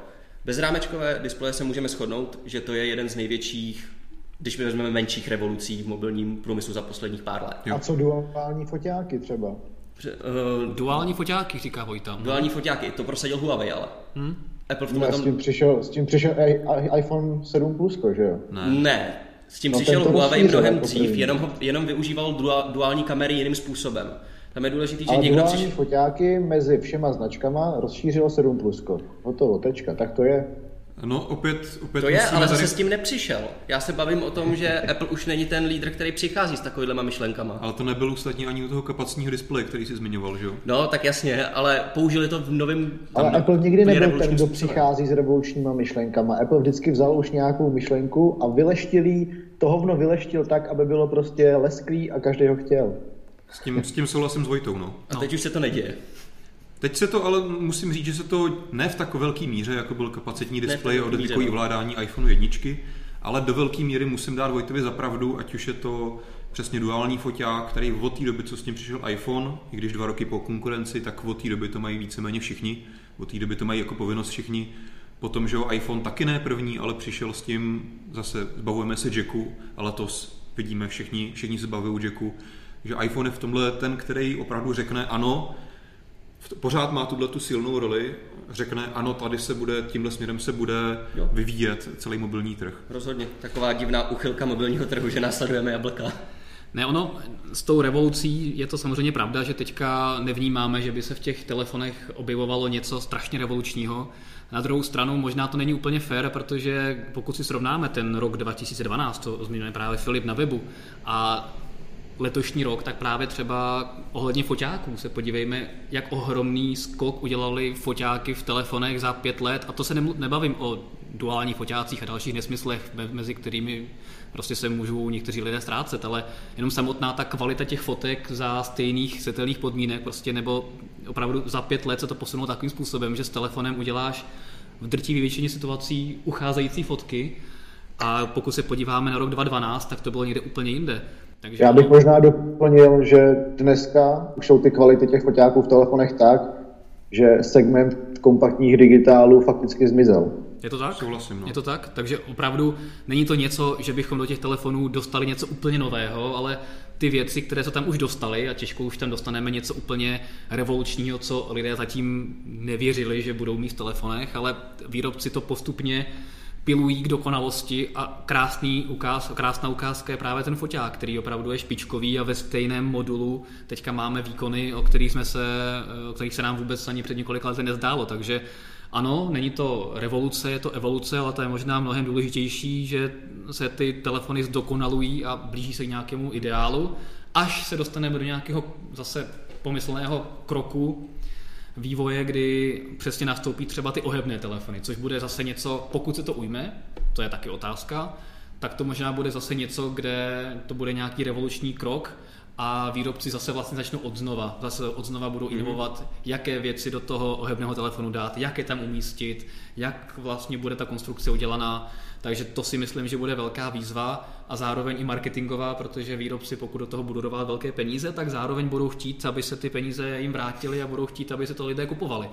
Bezrámečkové displeje se můžeme shodnout, že to je jeden z největších když vezmeme menších revolucí v mobilním průmyslu za posledních pár let. A co duální foťáky třeba? Uh, duální foťáky, říká Vojta. Duální foťáky, to prosadil Huawei, ale. Hmm? Apple v tom... s tím přišel, s tím přišel iPhone 7 Plus, že jo? Ne. ne. S tím no, přišel Huawei mnohem dřív, jenom, jenom využíval duální kamery jiným způsobem. Tam je důležité, že Ale někdo přišel... foťáky mezi všema značkama rozšířilo 7 Plusko. Hotovo, tečka, tak to je. No, opět, opět To je, ale zase tady... s tím nepřišel. Já se bavím o tom, že Apple už není ten lídr, který přichází s takovýhlema myšlenkama. Ale to nebyl ostatně ani u toho kapacního displeje, který jsi zmiňoval, že jo? No, tak jasně, ale použili to v novém. Ale Apple nikdy nebyl ten, kdo přichází s revolučníma myšlenkama. Apple vždycky vzal už nějakou myšlenku a vyleštil to hovno vyleštil tak, aby bylo prostě lesklý a každý ho chtěl. S tím, s tím souhlasím s Vojtou, no. A teď no. už se to neděje. Teď se to ale musím říct, že se to ne v tak velké míře, jako byl kapacitní displej o dotykový no. ovládání iPhone 1, ale do velké míry musím dát Vojtovi za pravdu, ať už je to přesně duální foťák, který od té doby, co s ním přišel iPhone, i když dva roky po konkurenci, tak od té doby to mají víceméně všichni, od té doby to mají jako povinnost všichni. Potom, že jo, iPhone taky ne první, ale přišel s tím, zase zbavujeme se Jacku a letos vidíme všichni, všichni se baví Jacku, že iPhone je v tomhle ten, který opravdu řekne ano, pořád má tuhle tu silnou roli, řekne, ano, tady se bude, tímhle směrem se bude Jo. vyvíjet celý mobilní trh. Rozhodně. Taková divná uchylka mobilního trhu, že následujeme jablka. Ne, ono s tou revolucí je to samozřejmě pravda, že teďka nevnímáme, že by se v těch telefonech objevovalo něco strašně revolučního. Na druhou stranu možná to není úplně fair, protože pokud si srovnáme ten rok 2012, to zmiňuje právě Filip na webu, a letošní rok, tak právě třeba ohledně foťáků se podívejme, jak ohromný skok udělali foťáky v telefonech za pět let. A to se nebavím o duálních foťácích a dalších nesmyslech, me- mezi kterými prostě se můžou někteří lidé ztrácet, ale jenom samotná ta kvalita těch fotek za stejných světelných podmínek, prostě nebo opravdu za pět let se to posunulo takovým způsobem, že s telefonem uděláš v drtivé většině situací ucházející fotky a pokud se podíváme na rok 2012, tak to bylo někde úplně jinde. Takže Já bych možná doplnil, že dneska už jsou ty kvality těch foťáků v telefonech tak, že segment kompaktních digitálů fakticky zmizel. Je to tak? Souhlasím, no. Je to tak? Takže opravdu není to něco, že bychom do těch telefonů dostali něco úplně nového, ale ty věci, které se tam už dostali, a těžko už tam dostaneme něco úplně revolučního, co lidé zatím nevěřili, že budou mít v telefonech, ale výrobci to postupně pilují k dokonalosti a krásný ukáz, krásná ukázka je právě ten foťák, který opravdu je špičkový a ve stejném modulu. Teďka máme výkony, o kterých, jsme se, o kterých se nám vůbec ani před několika lety nezdálo, takže ano, není to revoluce, je to evoluce, ale to je možná mnohem důležitější, že se ty telefony zdokonalují a blíží se k nějakému ideálu, až se dostaneme do nějakého zase pomyslného kroku vývoje, kdy přesně nastoupí třeba ty ohebné telefony, což bude zase něco, pokud se to ujme, to je taky otázka, tak to možná bude zase něco, kde to bude nějaký revoluční krok a výrobci zase vlastně začnou od znova. Zase od znova budou inovovat, jaké věci do toho ohebného telefonu dát, jak je tam umístit, jak vlastně bude ta konstrukce udělaná. Takže to si myslím, že bude velká výzva a zároveň i marketingová, protože výrobci, pokud do toho budou dávat velké peníze, tak zároveň budou chtít, aby se ty peníze jim vrátily a budou chtít, aby se to lidé kupovali.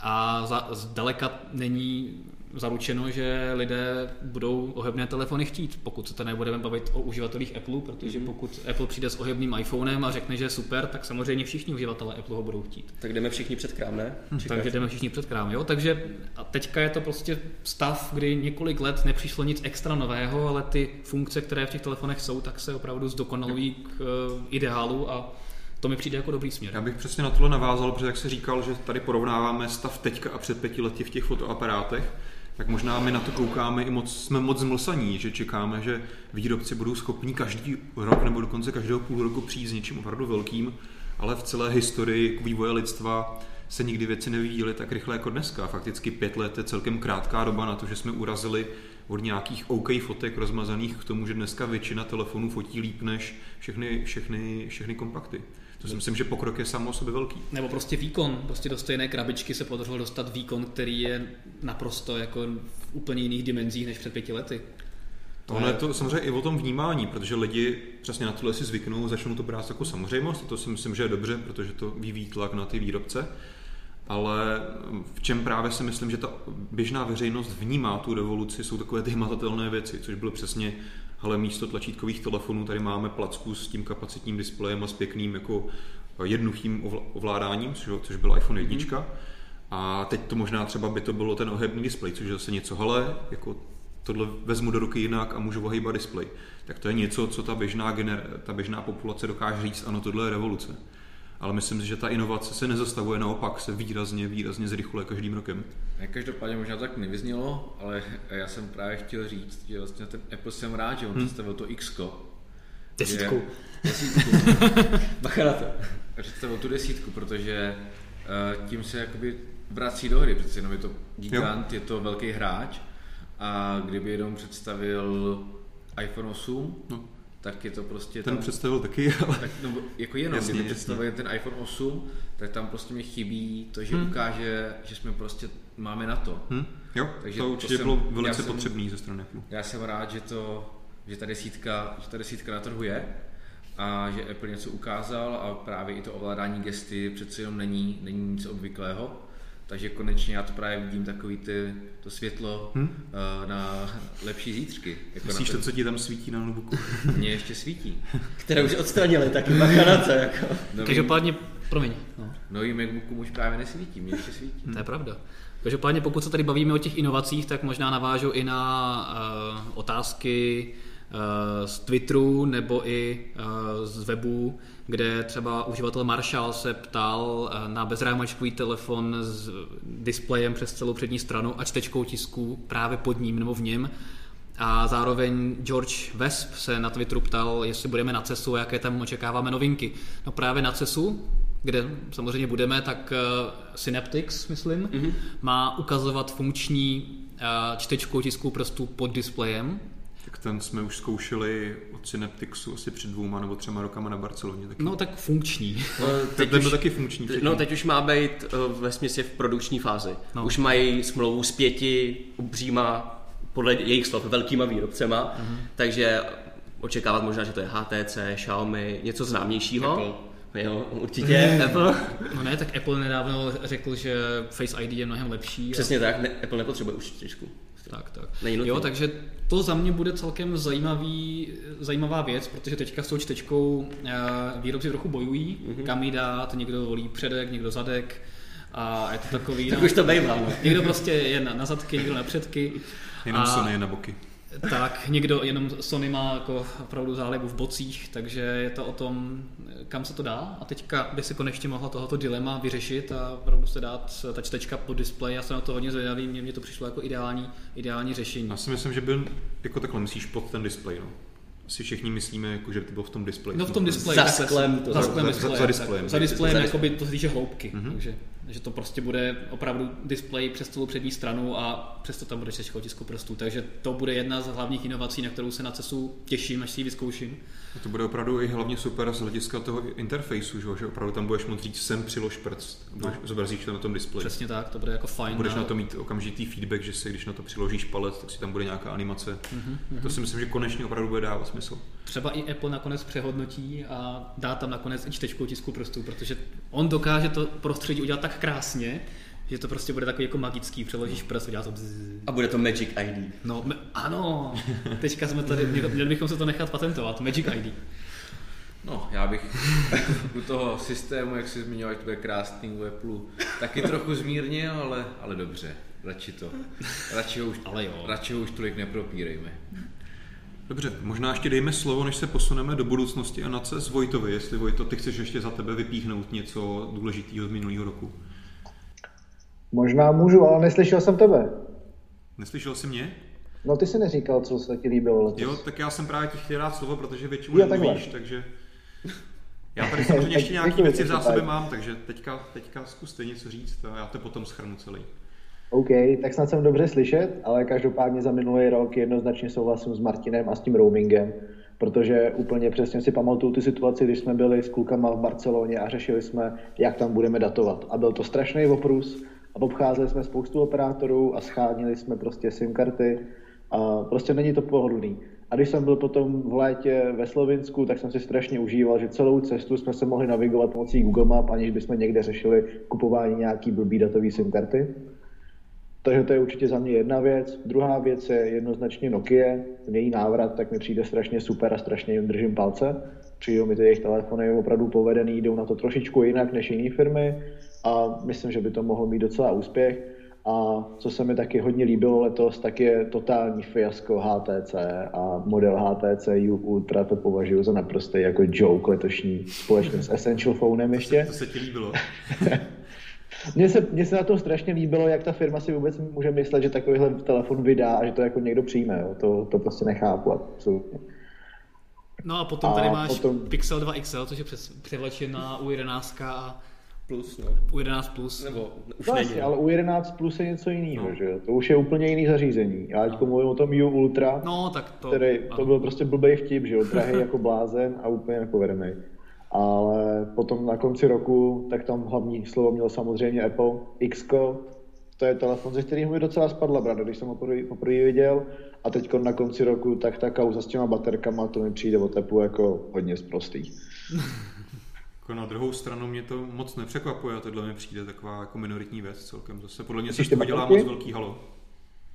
A za, zdaleka není zaručeno, že lidé budou ohebné telefony chtít, pokud se to nebudeme bavit o uživatelích Apple, protože pokud Apple přijde s ohebným iPhonem a řekne, že je super, tak samozřejmě všichni uživatelé Apple ho budou chtít. Tak jdeme všichni před krám, ne? Čekáš? Takže jdeme všichni před krám, jo? Takže a teďka je to prostě stav, kdy několik let nepřišlo nic extra nového, ale ty funkce, které v těch telefonech jsou, tak se opravdu zdokonalují k uh, ideálu a to mi přijde jako dobrý směr. Já bych přesně na tohle navázal, protože jak se říkal, že tady porovnáváme stav teďka a před pěti lety v těch fotoaparátech, tak možná my na to koukáme i moc, jsme moc zmlsaní, že čekáme, že výrobci budou schopní každý rok nebo dokonce každého půl roku přijít s něčím opravdu velkým, ale v celé historii vývoje lidstva se nikdy věci nevyvíjely tak rychle jako dneska. Fakticky pět let je celkem krátká doba na to, že jsme urazili od nějakých OK fotek rozmazaných k tomu, že dneska většina telefonů fotí líp než všechny, všechny, všechny kompakty. To si myslím, že pokrok je sám o sobě velký. Nebo prostě výkon. Prostě do stejné krabičky se podařilo dostat výkon, který je naprosto jako v úplně jiných dimenzích než před pěti lety. Ono je to samozřejmě i o tom vnímání, protože lidi přesně na tohle si zvyknou, začnou to brát jako samozřejmost, to si myslím, že je dobře, protože to vyvíjí tlak na ty výrobce. Ale v čem právě si myslím, že ta běžná veřejnost vnímá tu revoluci, jsou takové ty hmatatelné věci, což bylo přesně, ale místo tlačítkových telefonů tady máme placku s tím kapacitním displejem a s pěkným jako jednoduchým ovla- ovládáním, což, což byl iPhone 1. Mm-hmm. A teď to možná třeba by to bylo ten ohebný displej, což je zase něco, hele, jako tohle vezmu do ruky jinak a můžu ohýbat displej. Tak to je něco, co ta běžná, gener- ta běžná populace dokáže říct, ano, tohle je revoluce. Ale myslím si, že ta inovace se nezastavuje, naopak se výrazně, výrazně zrychluje každým rokem. Každopádně možná to tak nevyznělo, ale já jsem právě chtěl říct, že vlastně ten Apple jsem rád, že on hmm. představil to X. Desítku. Desítku. Bacha na to. Představil tu desítku, protože uh, tím se jakoby vrací do hry, přece jenom je to gigant, jo. je to velký hráč a kdyby jenom představil iPhone 8, no tak je to prostě... Ten tam, představil taky, ale... Tak, no, jako jenom, jasný, kdyby představil ten iPhone 8, tak tam prostě mi chybí to, že hmm. ukáže, že jsme prostě máme na to. Hmm. Jo, Takže to určitě to bylo jsem, velice potřebný ze strany Apple. Já jsem rád, že, to, že ta desítka, že ta desítka na trhu je a že Apple něco ukázal a právě i to ovládání gesty přece jenom není, není nic obvyklého. Takže konečně já to právě vidím takový ty, to světlo hmm? uh, na lepší zítřky. Jako Myslíš to, co ti tam svítí na notebooku? Mně ještě svítí. Které už odstranili, taky to. Jako. Každopádně, promiň. No. nový MacBooku už právě nesvítí, mě ještě svítí. To je pravda. Každopádně pokud se tady bavíme o těch inovacích, tak možná navážu i na uh, otázky uh, z Twitteru nebo i uh, z webu, kde třeba uživatel Marshall se ptal uh, na bezrámočkový telefon s displejem přes celou přední stranu a čtečkou tisku právě pod ním nebo v něm. A zároveň George Wesp se na Twitteru ptal, jestli budeme na CESu a jaké tam očekáváme novinky. No právě na CESu kde samozřejmě budeme, tak uh, Synaptics, myslím, mm-hmm. má ukazovat funkční čtečku tisku prstů pod displejem. Tak ten jsme už zkoušeli od Synaptixu asi před dvouma nebo třema rokama na Barceloně. Taky. No tak funkční. No, teď ten byl taky funkční. Teď, no teď už má být uh, ve směsi v produkční fázi. No. Už mají smlouvu s pěti obříma, podle jejich slov, velkýma výrobcema, mm-hmm. takže očekávat možná, že to je HTC, Xiaomi, něco známějšího. Apple. Jo, určitě Apple. No ne, tak Apple nedávno řekl, že Face ID je mnohem lepší. Přesně a... tak, ne, Apple nepotřebuje už čtyřku. Tak, tak. Jo, takže to za mě bude celkem zajímavý, zajímavá věc, protože teďka s tou čtečkou eh, výrobci trochu bojují, mm-hmm. kam jí dát, někdo volí předek, někdo zadek a je to takový... tak no, už to bývá. No. Někdo prostě je na, na zadky, někdo na předky. Jenom a... Sony je na boky tak někdo, jenom Sony má jako opravdu zálibu v bocích, takže je to o tom, kam se to dá. A teďka by si konečně mohla tohoto dilema vyřešit a opravdu se dát ta čtečka pod displej. Já jsem na to hodně zvědavý, mně, mě to přišlo jako ideální, ideální řešení. Já si myslím, že byl jako takhle myslíš pod ten displej, no si všichni myslíme, jako, že by to bylo v tom displeji. No v tom displeji. Za sklem. To za, sklem za, za, za displejem. Za displejem, jako by to se týče hloubky. Mm-hmm. Takže že to prostě bude opravdu displej přes celou přední stranu a přesto tam bude češkou tisku prstů. Takže to bude jedna z hlavních inovací, na kterou se na CESu těším, až si ji vyzkouším. A to bude opravdu i hlavně super z hlediska toho interfejsu, že, opravdu tam budeš moct říct sem přilož prst, no. zobrazíš to na tom displeji. Přesně tak, to bude jako fajn. Budeš na to mít okamžitý feedback, že si, když na to přiložíš palec, tak si tam bude nějaká animace. Mm-hmm. To si myslím, že konečně opravdu bude dávat smysl. Třeba i Apple nakonec přehodnotí a dá tam nakonec i čtečkou tisku prstů, protože on dokáže to prostředí udělat tak krásně, že to prostě bude takový jako magický, přeložíš prst, udělá to bzz. A bude to Magic ID. No, me, ano, teďka jsme tady, měli bychom se to nechat patentovat, Magic ID. No, já bych u toho systému, jak jsi zmiňoval, to bude krásný u Apple, taky trochu zmírně, ale, ale dobře, radši to, radši ho už, ale jo. radši ho už tolik nepropírejme. Dobře, možná ještě dejme slovo, než se posuneme do budoucnosti a na CES Vojtovi, jestli Vojto, ty chceš ještě za tebe vypíchnout něco důležitého z minulého roku. Možná můžu, ale neslyšel jsem tebe. Neslyšel jsi mě? No ty jsi neříkal, co se ti líbilo letos. Jo, tak já jsem právě ti chtěl dát slovo, protože většinou nemluvíš, takže... Já tady samozřejmě ještě nějaké věci v zásobě mám, takže teďka, teďka zkuste něco říct a já to potom schrnu celý. OK, tak snad jsem dobře slyšet, ale každopádně za minulý rok jednoznačně souhlasím s Martinem a s tím roamingem, protože úplně přesně si pamatuju tu situaci, když jsme byli s klukama v Barceloně a řešili jsme, jak tam budeme datovat. A byl to strašný oprus a obcházeli jsme spoustu operátorů a schánili jsme prostě SIM karty a prostě není to pohodlný. A když jsem byl potom v létě ve Slovinsku, tak jsem si strašně užíval, že celou cestu jsme se mohli navigovat pomocí Google Map, aniž bychom někde řešili kupování nějaký blbý datový SIM karty. Takže to je určitě za mě jedna věc. Druhá věc je jednoznačně Nokia. Ten její návrat tak mi přijde strašně super a strašně jim držím palce. Přijdou mi ty jejich telefony opravdu povedený, jdou na to trošičku jinak než jiné firmy a myslím, že by to mohlo mít docela úspěch. A co se mi taky hodně líbilo letos, tak je totální fiasko HTC a model HTC U Ultra to považuji za naprostý jako joke letošní společně s Essential Phonem ještě. To se, to se ti líbilo. Mně se, mně se na tom strašně líbilo, jak ta firma si vůbec může myslet, že takovýhle telefon vydá a že to jako někdo přijme. Jo. To, to prostě nechápu. Absolutně. No a potom a tady máš potom... Pixel 2 XL, což je převlečen na U11 a plus, no. U11 plus. Nebo už no, není. ale U11 plus je něco jiného, no. že To už je úplně jiný zařízení. Já teď no. mluvím o tom U Ultra, no, tak to, který, to byl prostě blbej vtip, že jo, drahý jako blázen a úplně jako vedený ale potom na konci roku, tak tam hlavní slovo měl samozřejmě Apple X, to je telefon, ze kterého mi docela spadla brada, když jsem ho poprvé viděl. A teď na konci roku, tak ta kauza s těma baterkama, to mi přijde o tepu jako hodně zprostý. Jako na druhou stranu mě to moc nepřekvapuje a tohle mi přijde taková jako minoritní věc celkem. Zase podle mě se toho dělá moc velký halo.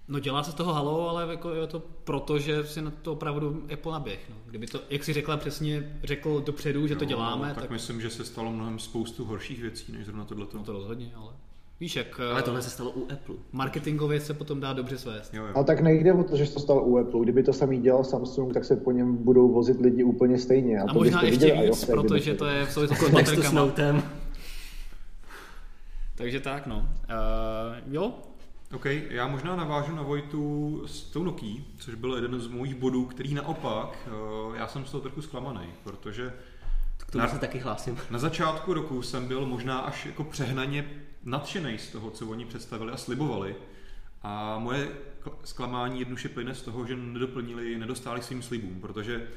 No dělá se z toho halo, ale jako je to proto, že si na to opravdu Apple naběh. No. Kdyby to, jak si řekla přesně, řekl dopředu, že to Jo, děláme, tak, tak, myslím, že se stalo mnohem spoustu horších věcí, než zrovna tohleto. no to rozhodně, ale víš, jak Ale eh, tohle se stalo u Apple. marketingově se potom dá dobře svést. Jo, jo. Ale tak nejde o to, že se to stalo u Apple. Kdyby to samý dělal Samsung, tak se po něm budou vozit lidi úplně stejně. A to možná byste ještě viděli víc, protože to- to je v souvislosti s. Notem. Takže tak, no. Uh, jo, OK, já možná navážu na Vojtu s tou Nokia, což byl jeden z mojich bodů, který naopak, eh, já jsem z toho trochu zklamaný, protože K tomu se taky hlásím. na začátku roku jsem byl možná až jako přehnaně nadšený z toho, co oni představili a slibovali. A moje zklamání jednoduše plyne z toho, že nedoplnili, nedostáli svým slibům, protože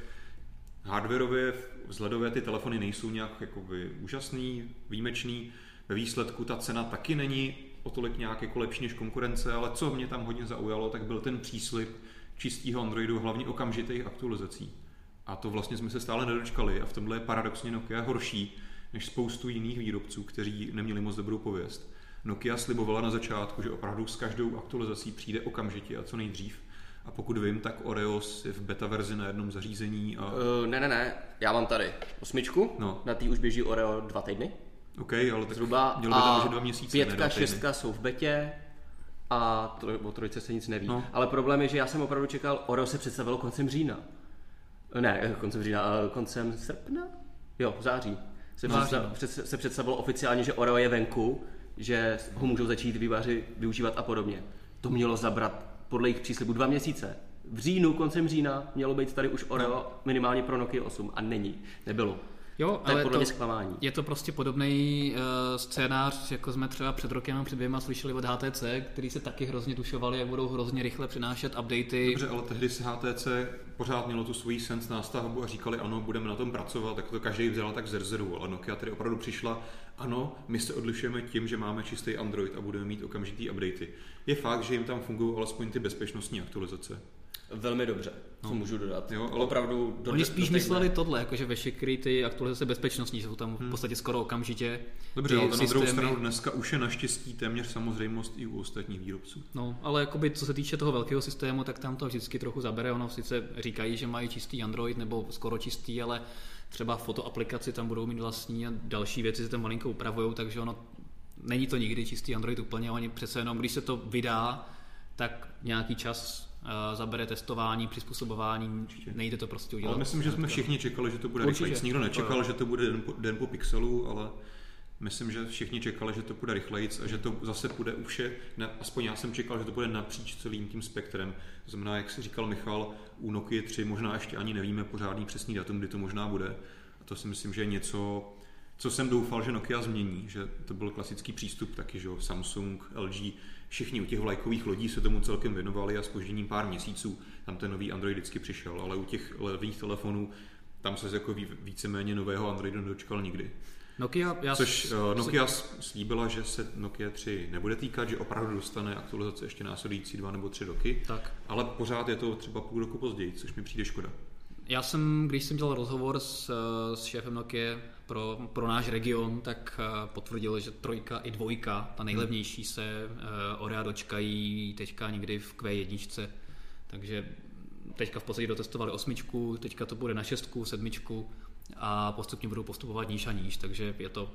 hardwareově, vzhledově ty telefony nejsou nějak jakoby úžasný, výjimečný. Ve výsledku ta cena taky není o tolik nějak jako lepší než konkurence, ale co mě tam hodně zaujalo, tak byl ten příslip čistého Androidu, hlavně okamžitých aktualizací. A to vlastně jsme se stále nedočkali a v tomhle je paradoxně Nokia horší než spoustu jiných výrobců, kteří neměli moc dobrou pověst. Nokia slibovala na začátku, že opravdu s každou aktualizací přijde okamžitě a co nejdřív. A pokud vím, tak Oreos je v beta verzi na jednom zařízení a Uh, ne, ne, ne, já mám tady osmičku, No. na té už běží Oreo dva týdny, OK, ale tak zhruba, mělo by tam běžet dva měsíce, pětka, šestka jsou v betě a troj, o trojce se nic neví. No. Ale problém je, že já jsem opravdu čekal, Oreo se představilo koncem října. Ne, eh, koncem října, eh, koncem srpna? Jo, v září. Se, představ, no. před, se představilo oficiálně, že Oreo je venku, že ho můžou začít vývaři využívat a podobně. To mělo zabrat podle jejich příslibu dva měsíce. V říjnu, koncem října, mělo být tady už Oreo No. minimálně pro Nokia 8 a není, nebylo. Jo, To je ale podle to, mě zklamání. je to prostě podobný uh, scénář, jako jsme třeba před rokem a před dvěma slyšeli od HTC, který se taky hrozně tušovali, jak budou hrozně rychle přinášet updaty. Dobře, ale tehdy si HTC pořád mělo tu svoji sens nástavbu a říkali, ano, budeme na tom pracovat, tak to každý vzal tak ze rzeru, ale Nokia tedy opravdu přišla, ano, my se odlišujeme tím, že máme čistý Android a budeme mít okamžitý updaty. Je fakt, že jim tam fungují alespoň ty bezpečnostní aktualizace. Velmi dobře, co můžu dodat. Jo, ale- Opravdu do Oni do spíš týdne. mysleli tohle, jakože veškeré ty aktualizace bezpečnostní jsou tam v podstatě skoro okamžitě. Hmm. Dobře, ty ale na druhou systémy- stranu dneska už je naštěstí téměř samozřejmost i u ostatních výrobců. No, ale jakoby, co se týče toho velkého systému, tak tam to vždycky trochu zabere. Ono sice říkají, že mají čistý Android nebo skoro čistý, ale třeba fotoaplikaci tam budou mít vlastní a další věci se tam malinko upravují, takže ono není to nikdy čistý Android úplně. Oni přece jenom, když se to vydá, tak nějaký čas zabere testování, přizpůsobování, nejde to prostě udělat. Ale myslím, že jsme všichni čekali, že to bude Určitě. rychlejc. Nikdo nečekal, že to bude den po, den po pixelu, ale myslím, že všichni čekali, že to bude rychlejc a že to zase bude u vše, ne, aspoň já jsem čekal, že to bude napříč celým tím spektrem. To znamená, jak si říkal Michal, u Nokia 3 možná ještě ani nevíme pořádný přesný datum, kdy to možná bude. A to si myslím, že je něco, co jsem doufal, že Nokia změní, že to byl klasický přístup taky, že jo, Samsung, LG, všichni u těch vlajkových lodí se tomu celkem věnovali a s požděním pár měsíců tam ten nový Android vždycky přišel, ale u těch levných telefonů tam se jako ví- víceméně nového Androidu nedočkal nikdy. Nokia, já Což uh, Nokia slíbila, že se Nokia 3 nebude týkat, že opravdu dostane aktualizace ještě následující dva nebo tři roky, Tak. ale pořád je to třeba půl roku později, což mi přijde škoda. Já jsem, když jsem dělal rozhovor s, eh, s šéfem Nokia pro, pro náš region, tak eh, potvrdil, že trojka i dvojka, ta nejlevnější, se eh, Orea dočkají teďka někdy v Q1. Takže teďka v podstatě dotestovali osmičku, teďka to bude na šestku, sedmičku a postupně budou postupovat níž a níž, takže je to,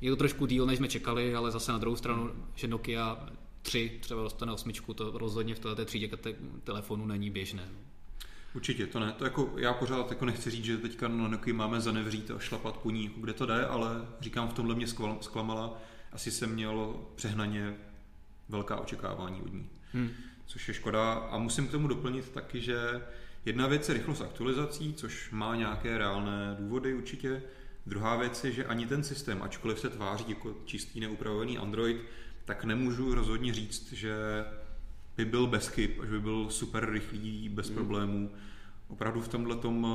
je to trošku díl, než jsme čekali, ale zase na druhou stranu, že Nokia 3 třeba dostane osmičku, to rozhodně v této třídě te- telefonů není běžné. Určitě, to ne. To jako, já pořád jako nechci říct, že teďka na Nokia máme zanevřít a šlapat po ní, jako kde to jde, ale říkám, v tomhle mě zklamala. Asi jsem měl přehnaně velká očekávání od ní. Hmm. Což je škoda. A musím k tomu doplnit taky, že jedna věc je rychlost aktualizací, což má nějaké reálné důvody určitě. Druhá věc je, že ani ten systém, ačkoliv se tváří jako čistý neupravovaný Android, tak nemůžu rozhodně říct, že by byl bez chyb, že by byl super rychlý, bez problémů. Opravdu v tomhle tom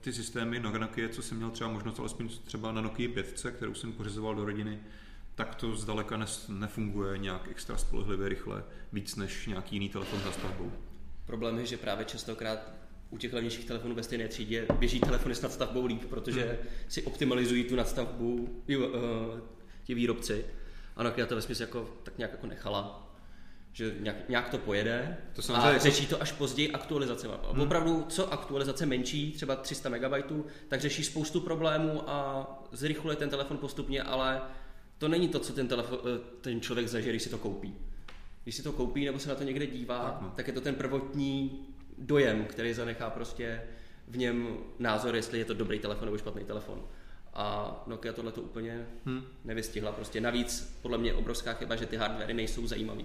ty systémy na Nokia, co jsem měl třeba možnost, alespoň třeba na Nokia 5, kterou jsem pořizoval do rodiny, tak to zdaleka nefunguje nějak extra spolehlivě rychle, víc než nějaký jiný telefon za stavbou. Problém je, že právě častokrát u těch levnějších telefonů ve stejné třídě běží telefony s nadstavbou líp, protože si optimalizují tu nadstavbu jo, uh, ti výrobci. A Nokia to ve jako, tak nějak jako nechala. Že nějak, nějak to pojede To a jako- řeší to až později aktualizacemi. Hmm. Opravdu, co aktualizace menší, třeba 300 MB, tak řeší spoustu problémů a zrychluje ten telefon postupně, ale to není to, co ten, telefon, eh, ten člověk zažije, když si to koupí. Když si to koupí nebo se na to někde dívá, Tak tak, no. tak je to ten prvotní dojem, který zanechá prostě v něm názor, jestli je to dobrý telefon nebo špatný telefon. A Nokia tohle to úplně Hmm. nevystihla. Prostě navíc podle mě obrovská chyba, že ty hardwary nejsou zajímavý.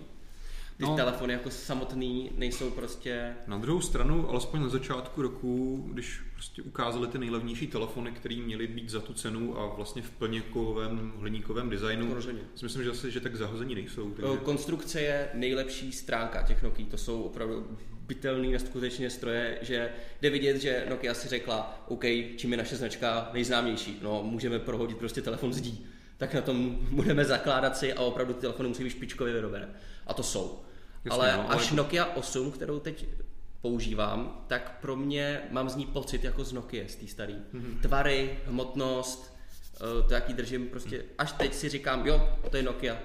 Ty No. telefony jako samotný nejsou prostě... Na druhou stranu, alespoň na začátku roku, když prostě ukázali ty nejlevnější telefony, které měly být za tu cenu a vlastně v plně kovovém hliníkovém designu, si myslím, že zase, že tak zahození nejsou. Takže... Takže... Konstrukce je nejlepší stránka těch Nokia. To jsou opravdu bytelný neskutečně stroje, že jde vidět, že Nokia si řekla, OK, čím je naše značka nejznámější, no můžeme prohodit prostě telefon zdí. Tak na tom budeme zakládat si a opravdu ty telefony musí být špičkově vyrobené. A to jsou. Jasně, ale no, ale až to- Nokia 8, kterou teď používám, tak pro mě mám z ní pocit jako z Nokia, z té starý. Mm-hmm. Tvary, hmotnost, eh, to jaký držím, prostě až teď si říkám, jo, to je Nokia,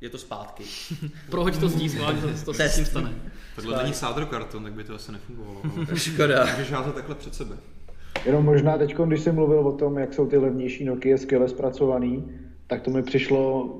je to zpátky. Prohoď to zdí, schválně to, to se s tím stane. Tohle není sádro karton, tak by to asi nefungovalo. ale Škoda. Můžeš házet takhle před sebe. Jenom možná teď, když jsem mluvil o tom, jak jsou ty levnější Nokia skvěle zpracovaný, tak to mi přišlo,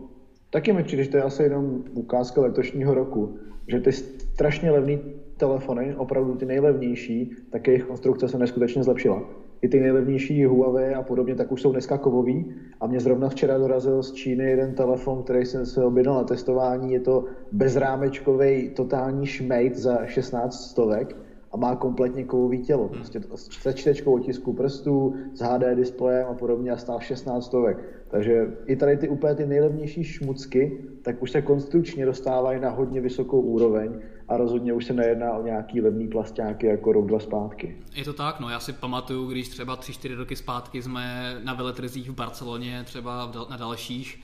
taky mi přijde, že to je asi jenom ukázka letošního roku, že ty strašně levné telefony, opravdu ty nejlevnější, tak jejich konstrukce se neskutečně zlepšila. I ty nejlevnější Huawei a podobně, tak už jsou dneska kovový. A mě zrovna včera dorazil z Číny jeden telefon, který jsem se objednal na testování. Je to bezrámečkový totální šmejt za 16 stovek a má kompletně kovový tělo. Prostě to- se čtečkou otisku prstů, s HD displejem a podobně a stál 16 stovek. Takže i tady ty úplně ty nejlevnější šmucky, tak už se konstrukčně dostávají na hodně vysokou úroveň a rozhodně už se nejedná o nějaký levný plastáky jako rok, dva zpátky. Je to tak, no já si pamatuju, když třeba 3-4 roky zpátky jsme na veletrzích v Barceloně, třeba na dalších,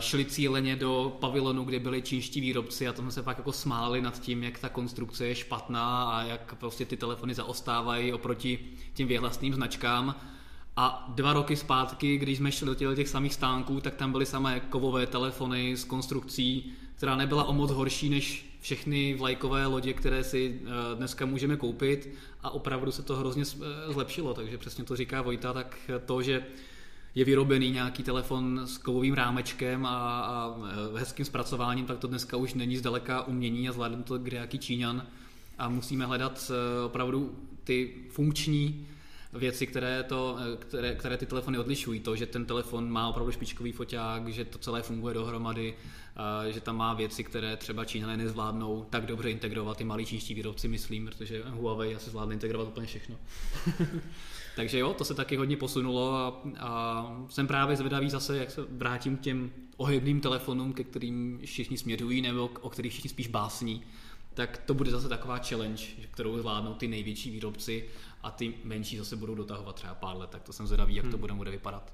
šli cíleně do pavilonu, kde byli čínští výrobci a tam se pak jako smáli nad tím, jak ta konstrukce je špatná a jak prostě ty telefony zaostávají oproti těm věhlasným značkám. A dva roky zpátky, když jsme šli do těch, těch samých stánků, tak tam byly samé kovové telefony s konstrukcí, která nebyla o moc horší než všechny vlajkové lodě, které si eh, dneska můžeme koupit a opravdu se to hrozně eh, zlepšilo, takže přesně to říká Vojta, tak to, že je vyrobený nějaký telefon s kovovým rámečkem a, a eh, hezkým zpracováním, tak to dneska už není zdaleka umění a zvládne to kde jaký Číňan a musíme hledat eh, opravdu ty funkční věci, které, to, eh, které, které ty telefony odlišují. To, že ten telefon má opravdu špičkový foťák, že to celé funguje dohromady, že tam má věci, které třeba Číňané nezvládnou tak dobře integrovat, ty malí čínští výrobci, myslím, protože Huawei asi zvládne integrovat úplně všechno. Takže jo, to se taky hodně posunulo a, a jsem právě zvědavý zase, jak se vrátím k těm ohybným telefonům, ke kterým všichni směřují nebo o kterých všichni spíš básní, tak to bude zase taková challenge, kterou zvládnou ty největší výrobci a ty menší zase budou dotahovat třeba pár let, tak to jsem zvědavý, jak to bude, bude vypadat.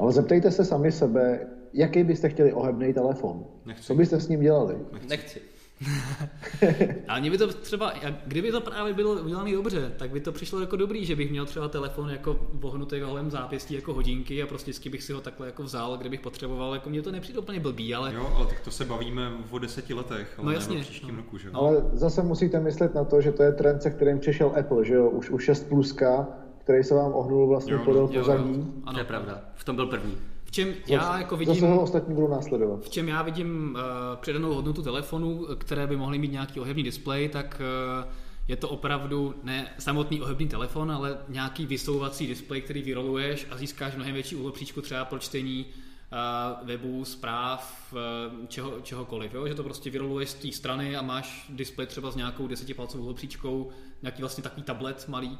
Ale zeptejte se sami sebe, jaký byste chtěli ohebný telefon? Nechci. Co byste s ním dělali? Nechci. A mě by to třeba, kdyby to právě bylo udělané dobře, tak by to přišlo jako dobrý, že bych měl třeba telefon jako vohnutý kolem zápěstí jako hodinky a prostě vždycky bych si ho takhle jako vzal, kdybych potřeboval, jako mně to nepřijde úplně blbý, ale Jo, ale tak to se bavíme o deseti letech, ale No ne jasně, o příštím no. roku, že? Ale zase musíte myslet na to, že to je trend, se kterým přišel Apple, že jo? Už u 6 pluska, který se vám ohnul vlastně no. podél pozadí. To ano. je pravda. V tom byl první. V čem já jako Zase vidím, ho ostatní budou následovat. v čem já vidím uh, přidanou hodnotu telefonů, které by mohly mít nějaký ohebný displej, tak uh, je to opravdu ne samotný ohebný telefon, ale nějaký vysouvací displej, který vyroluješ a získáš mnohem větší úhlopříčku třeba pro čtení uh, webů, zpráv, uh, čeho, čehokoliv. Jo? Že to prostě vyroluješ z té strany a máš displej třeba s nějakou desetipalcovou úhlopříčkou, nějaký vlastně takový tablet malý.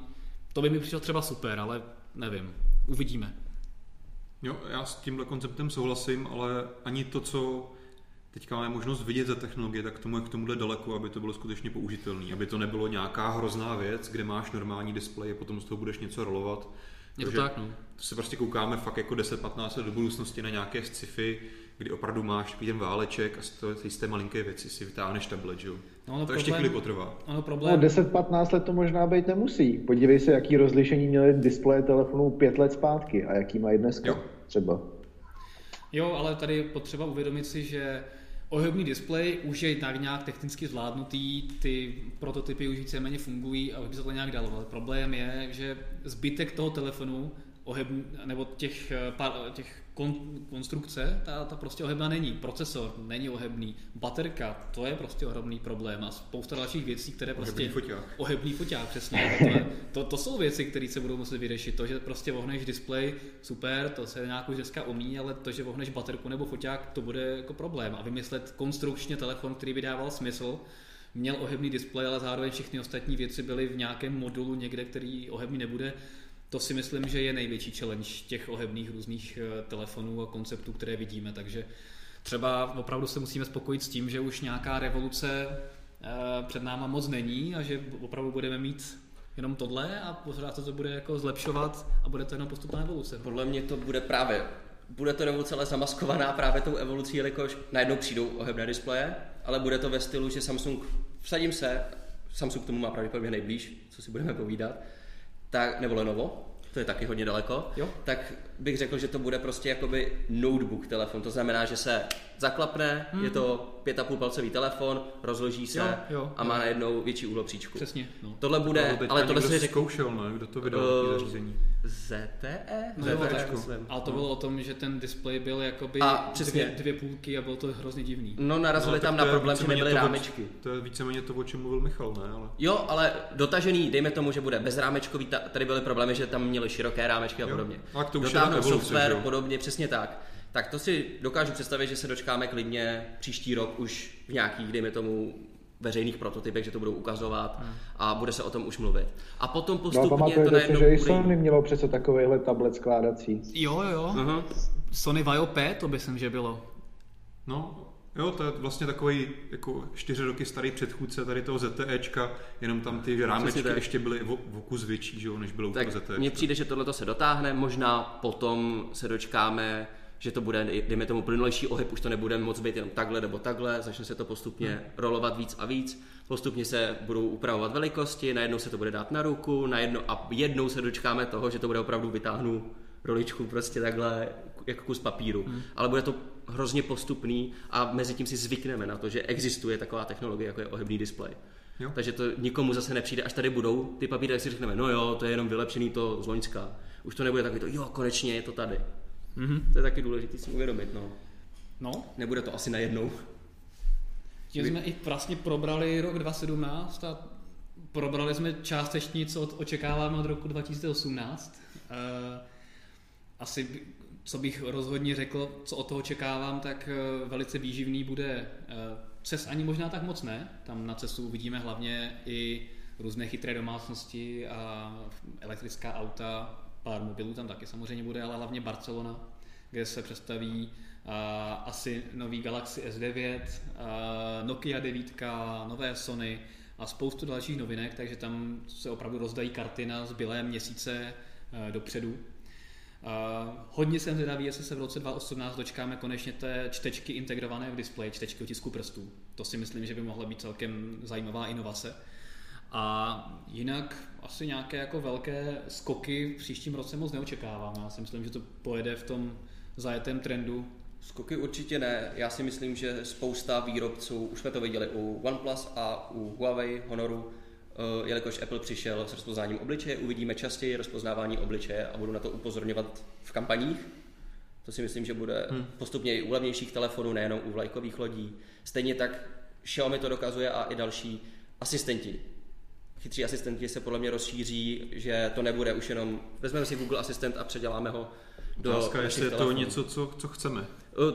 To by mi přišlo třeba super, ale nevím. Uvidíme. Jo, já s tímhle konceptem souhlasím, ale ani to, co teďka máme možnost vidět za technologie, tak tomu je k tomuhle daleko, aby to bylo skutečně použitelné. Aby to nebylo nějaká hrozná věc, kde máš normální displej a potom z toho budeš něco rolovat. Je to tak, no. To se prostě koukáme fakt jako 10-15 let do budoucnosti na nějaké sci-fi, kdy opravdu máš takový ten váleček a z toho- z té malinké věci si vytáhneš tablet, že jo. No, ale to ještě problém- chvíli potrvá. Ano, No, problém. 10-15 let to možná být nemusí. Podívej se, jaký rozlišení měly displeje telefonů 5 let zpátky a jaký mají dneska Jo. třeba. Jo, ale tady je potřeba uvědomit si, že Ohebný displej už je tak nějak technicky zvládnutý, ty prototypy už víceméně fungují a už by se to nějak dalo. Ale problém je, že zbytek toho telefonu ohebný, nebo těch, eh, pár, těch kon, konstrukce, ta, ta prostě ohebná není. Procesor není ohebný. Baterka, to je prostě ohromný problém a spousta dalších věcí, které prostě... Ohebný foťák. Ohebný foťák, přesně. To, to, to, jsou věci, které se budou muset vyřešit. To, že prostě vohneš displej, super, to se nějak už dneska umí, ale to, že vohneš baterku nebo foťák, to bude jako problém. A vymyslet konstrukčně telefon, který by dával smysl, měl ohebný displej, ale zároveň všechny ostatní věci byly v nějakém modulu někde, který ohebný nebude, to si myslím, že je největší challenge těch ohebných různých eh, telefonů a konceptů, které vidíme, takže třeba opravdu se musíme spokojit s tím, že už nějaká revoluce eh, před náma moc není a že opravdu budeme mít jenom tohle a pořád se to bude jako zlepšovat a bude to jenom postupná evoluce. Podle mě to bude právě, bude to revoluce ale zamaskovaná právě tou evolucí, jelikož najednou přijdou ohebné displeje, ale bude to ve stylu, že Samsung, vsadím se, Samsung k tomu má pravděpodobně nejblíž, co si budeme povídat, tak, nebo Lenovo, to je taky hodně daleko, Jo. tak bych řekl, že to bude prostě jakoby notebook telefon. To znamená, že se zaklapne, je to 5,5 palcový telefon, rozloží se Jo, jo, a má najednou větší úhlopříčku. Přesně. No. Tohle bude, Ale, teďka ale tohle někdo si řekl zkoušel, ne? Kdo to vydal, uh, zařízení? ZTE? No, ZTE, tak, myslím. ale to bylo o tom, že ten displej byl jakoby A, přesně. dvě, dvě půlky a bylo to hrozně divný. No narazili Ale tam na problém, že nebyly to, rámečky. To je víceméně to, o čem mluvil Michal, ne? Ale... Jo, ale dotažený, dejme tomu, že bude bezrámečkový, ta, tady byly problémy, že tam měli široké rámečky a Jo. podobně. A to už je Dotáhnout evoluce, software, jo? podobně, přesně tak. Tak to si dokážu představit, že se dočkáme klidně příští rok už v nějakých, dejme tomu, veřejných prototypech, že to budou ukazovat Hmm. a bude se o tom už mluvit. A potom No a postupně to pamatujete si, najednou že i bude... Sony mělo přece takovýhle tablet skládací. Jo, jo. Mhm. Sony Vaio P to by jsem, že bylo. No, jo, to je vlastně takový jako čtyři roky starý předchůdce tady toho ZTEčka, jenom tam ty rámečky tak. ještě byly o, o kus větší, že jo, než bylo u Tak toho ZTEčka. mně přijde, že tohle se dotáhne, možná potom se dočkáme, že to bude, dejme tomu, plynulejší ohyb, už to nebude moc být jenom takhle nebo takhle, začne se to postupně Hmm. rolovat víc a víc, postupně se budou upravovat velikosti, najednou se to bude dát na ruku, najednou, a jednou se dočkáme toho, že to bude opravdu vytáhnu roličku prostě takhle jako kus papíru. Hmm. Ale bude to hrozně postupný a mezi tím si zvykneme na to, že existuje taková technologie, jako je ohebný displej. Jo. Takže to nikomu zase nepřijde, až tady budou ty papíry, tak si řekneme, no jo, to je jenom vylepšený to z Loňska. Už to nebude takový to, jo, konečně je to tady. Mhm. To je taky důležité si uvědomit, no. No, Nebude to asi najednou. tím jsme i vlastně probrali rok 2017 a probrali jsme částečně, co od- očekáváme od roku 2018. Eh, Asi, co bych rozhodně řekl, co od toho očekávám, tak eh, velice výživný bude eh, CES ani možná tak moc ne. Tam na CESu uvidíme hlavně i různé chytré domácnosti a elektrická auta, pár mobilů tam taky samozřejmě bude, ale hlavně Barcelona, kde se představí a, asi nový Galaxy S9, a Nokia 9, nové Sony a spoustu dalších novinek, takže tam se opravdu rozdají karty na zbylé měsíce eh, dopředu. Uh, hodně jsem zvědavý, jestli se v roce 2018 dočkáme konečně té čtečky integrované v displeji, čtečky otisku prstů. To si myslím, že by mohla být celkem zajímavá inovace. A jinak asi nějaké jako velké skoky v příštím roce moc neočekávám. Já si myslím, že to pojede v tom zajetém trendu. Skoky určitě ne. Já si myslím, že spousta výrobců, už jsme to viděli u OnePlus a u Huawei, Honoru, eh, jelikož Apple přišel s rozpoznáním obličeje, uvidíme častěji rozpoznávání obličeje a budu na to upozorňovat v kampaních. To si myslím, že bude hmm. postupně i u levnějších telefonů, nejenom u vlajkových lodí. Stejně tak Xiaomi to dokazuje a i další asistenti. Chytří asistenti se podle mě rozšíří, že to nebude už jenom, vezmeme si Google Asistent a předěláme ho do Otázka, jestli je to telefonů. něco, co, co chceme.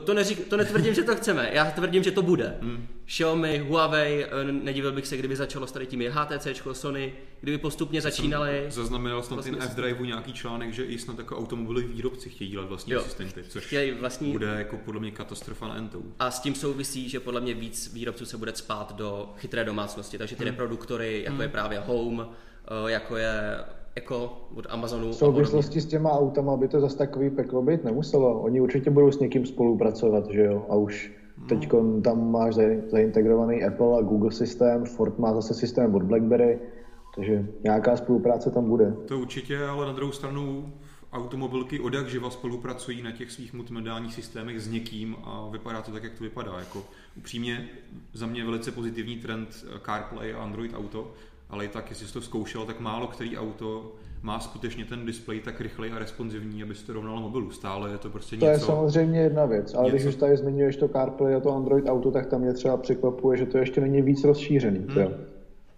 To, neřík, to netvrdím, že to chceme, já tvrdím, že to bude. Hmm. Xiaomi, Huawei, eh, nedivil bych se, kdyby začalo s tady tím HTC, Sony, kdyby postupně začínali. Zaznamenal jsem Vlastně ten F-Drive nějaký článek, že i snad jako automobiloví výrobci chtějí dělat vlastní Jo. asistenty, což Chtějí vlastní bude jako podle mě katastrofa na entou. a s tím souvisí, že podle mě víc výrobců se bude spát do chytré domácnosti, takže ty hmm. reproduktory, jako je právě Home, eh, jako je Echo od Amazonu. V souvislosti s těma autama by to zas takový peklo být nemuselo. Oni určitě budou s někým spolupracovat, že jo? A už teď tam máš za- zaintegrovaný Apple a Google systém, Ford má zase systém od BlackBerry, takže nějaká spolupráce tam bude. To určitě, ale na druhou stranu automobilky od jak živa spolupracují na těch svých multimediálních systémech s někým a vypadá to tak, jak to vypadá. Jako upřímně za mě velice pozitivní trend CarPlay a Android Auto, ale i tak, jestli jsi to zkoušel, tak málo který auto má skutečně ten displej tak rychlej a responsivní, aby se to rovnalo mobilu. Stále je to prostě to něco... je samozřejmě jedna věc, ale něco- když už tady zmiňuješ to CarPlay a to Android Auto, tak tam mě třeba překvapuje, že to ještě není víc rozšířený. Hmm.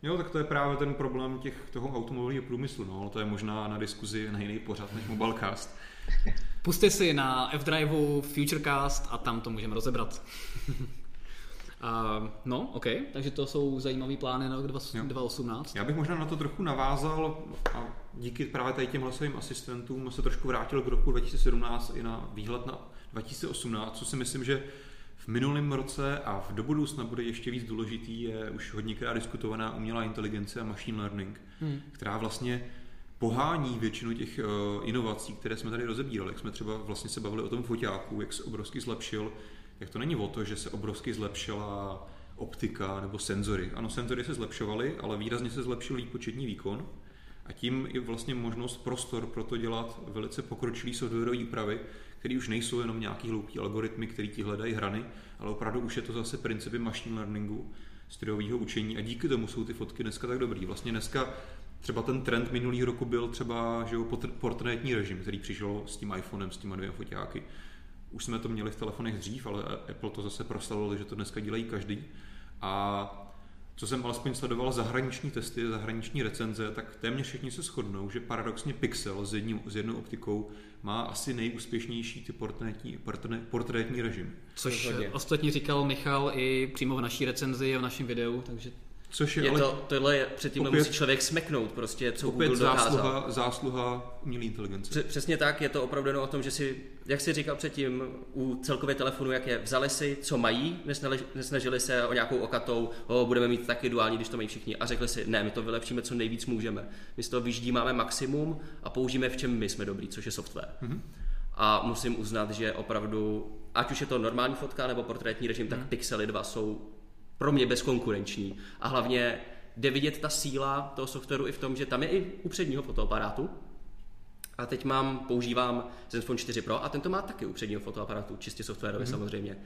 Jo, tak to je právě ten problém těch, toho automobilového průmyslu. No. To je možná na diskuzi na jiný pořad než Mobilecast. Puste si na F-Driveu Futurecast a tam to můžeme rozebrat. Uh, no, OK, takže to jsou zajímavé plány na rok 20- Jo. 2018. Já bych možná na to trochu navázal a díky právě tady těm hlasovým asistentům se trošku vrátil k roku 2017 i na výhled na 2018, co si myslím, že v minulém roce a v do budoucna bude ještě víc důležitý, je už hodněkrát diskutovaná umělá inteligence a machine learning, hmm. která vlastně pohání většinu těch uh, inovací, které jsme tady rozebírali. Jak jsme třeba vlastně se bavili o tom foťáku, jak se obrovsky zlepšil, jak to není o to, že se obrovsky zlepšila optika nebo senzory. Ano, senzory se zlepšovaly, ale výrazně se zlepšil výpočetní výkon a tím i vlastně možnost prostor pro to dělat velice pokročilý softwarové úpravy, které už nejsou jenom nějaký hloupý algoritmy, který ti hledají hrany, ale opravdu už je to zase principy machine learningu, strojového učení a díky tomu jsou ty fotky dneska tak dobrý. Vlastně dneska třeba ten trend minulý roku byl třeba že jo, portrétní režim, který přišel s tím iPhonem, s těma dvěma foťáky. Už jsme to měli v telefonech dřív, ale Apple to zase proslavil, že to dneska dělají každý. A co jsem alespoň sledoval zahraniční testy, zahraniční recenze, tak téměř všichni se shodnou, že paradoxně Pixel s, jedním, s jednou optikou má asi nejúspěšnější ty portrétní, portré, portrétní režim. Což ostatně říkal Michal i přímo v naší recenzi a v našem videu, takže Což je, Je ale to, tohle je, před tímhle opět- musí člověk smeknout prostě, co opět Google dokázal. zásluha, zásluha umělé inteligence. Pře- Přesně tak, je to opravdu jenom o tom, že si, jak jsi říkal předtím, u celkově telefonu, jak je vzali si, co mají, nesnažili se o nějakou okatou, o, budeme mít taky duální, když to mají všichni, a řekli si, ne, my to vylepšíme, co nejvíc můžeme. My z toho vyždímáme maximum a použijeme, v čem my jsme dobrý, což je software. Mm-hmm. A musím uznat, že opravdu, ať už je to normální fotka nebo portrétní režim, tak Pixely 2 jsou pro mě bezkonkurenční. A hlavně jde vidět ta síla toho softwaru i v tom, že tam je i u předního fotoaparátu, a teď mám, používám Zenfone 4 Pro a tento má taky u předního fotoaparátu, čistě softwarově mm-hmm. samozřejmě.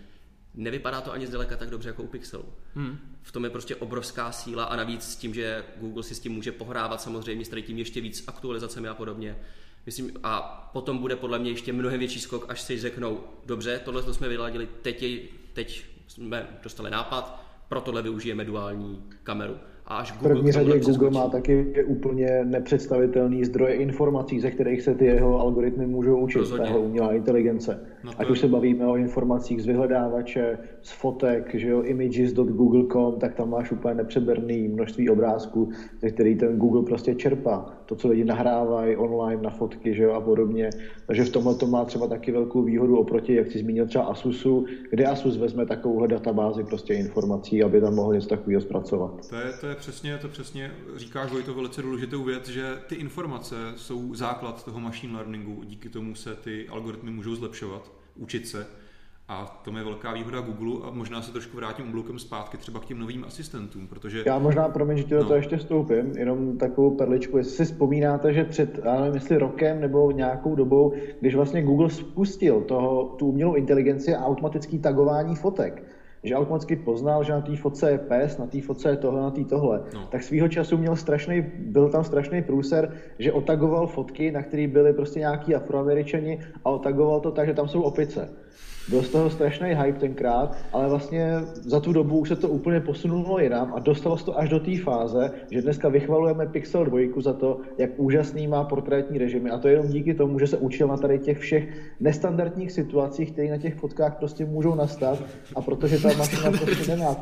Nevypadá to ani zdaleka tak dobře jako u Pixelu. Mm. V tom je prostě obrovská síla a navíc s tím, že Google si s tím může pohrávat samozřejmě s tady tím ještě víc aktualizacemi a podobně. Myslím, a potom bude podle mě ještě mnohem větší skok, až si řeknou, dobře, tohle to jsme vyladili, teď, teď jsme dostali nápad, pro tohle využijeme duální kameru. A až V Google první řadě Google přeskočí- má taky úplně nepředstavitelný zdroje informací, ze kterých se ty jeho algoritmy můžou učit, Rozhodně. ta jeho umělá inteligence. No to Ať je- už se bavíme o informacích z vyhledávače, z fotek, že jo, images.google.com, tak tam máš úplně nepřeberný množství obrázků, ze který ten Google prostě čerpá. To, co lidi nahrávají online na fotky, že jo, a podobně. Takže v tomhle to má třeba taky velkou výhodu oproti, jak jsi zmínil třeba Asusu, kde Asus vezme takovouhle databázi prostě informací, aby tam mohl něco takového zpracovat. To je, to je přesně, to přesně říkáš, Vojto, velice důležitou věc, že ty informace jsou základ toho machine learningu, díky tomu se ty algoritmy můžou zlepšovat, učit se. A to je velká výhoda Google a možná se trošku vrátím obloukem zpátky třeba k těm novým asistentům, protože Já možná, promiň, že ti do No. toho ještě vstoupím, jenom takovou perličku, jestli si vzpomínáte, že před, já nevím, jestli rokem nebo nějakou dobou, když vlastně Google spustil toho, tu umělou inteligenci a automatický tagování fotek, že automaticky poznal, že na té fotce je pes, na té fotce je tohle, na té tohle, No. tak svýho času měl strašný, byl tam strašný průser, že otagoval fotky, na kterých byly prostě nějaký afroameričani a otagoval to tak, že tam jsou opice. Byl z toho strašný hype tenkrát, ale vlastně za tu dobu už se to úplně posunulo jinam a dostalo se to až do té fáze, že dneska vychvalujeme Pixel 2 za to, jak úžasný má portrétní režimy. A to jenom díky tomu, že se učil na tady těch všech nestandardních situacích, které na těch fotkách prostě můžou nastat a protože ta mašina prostě nemá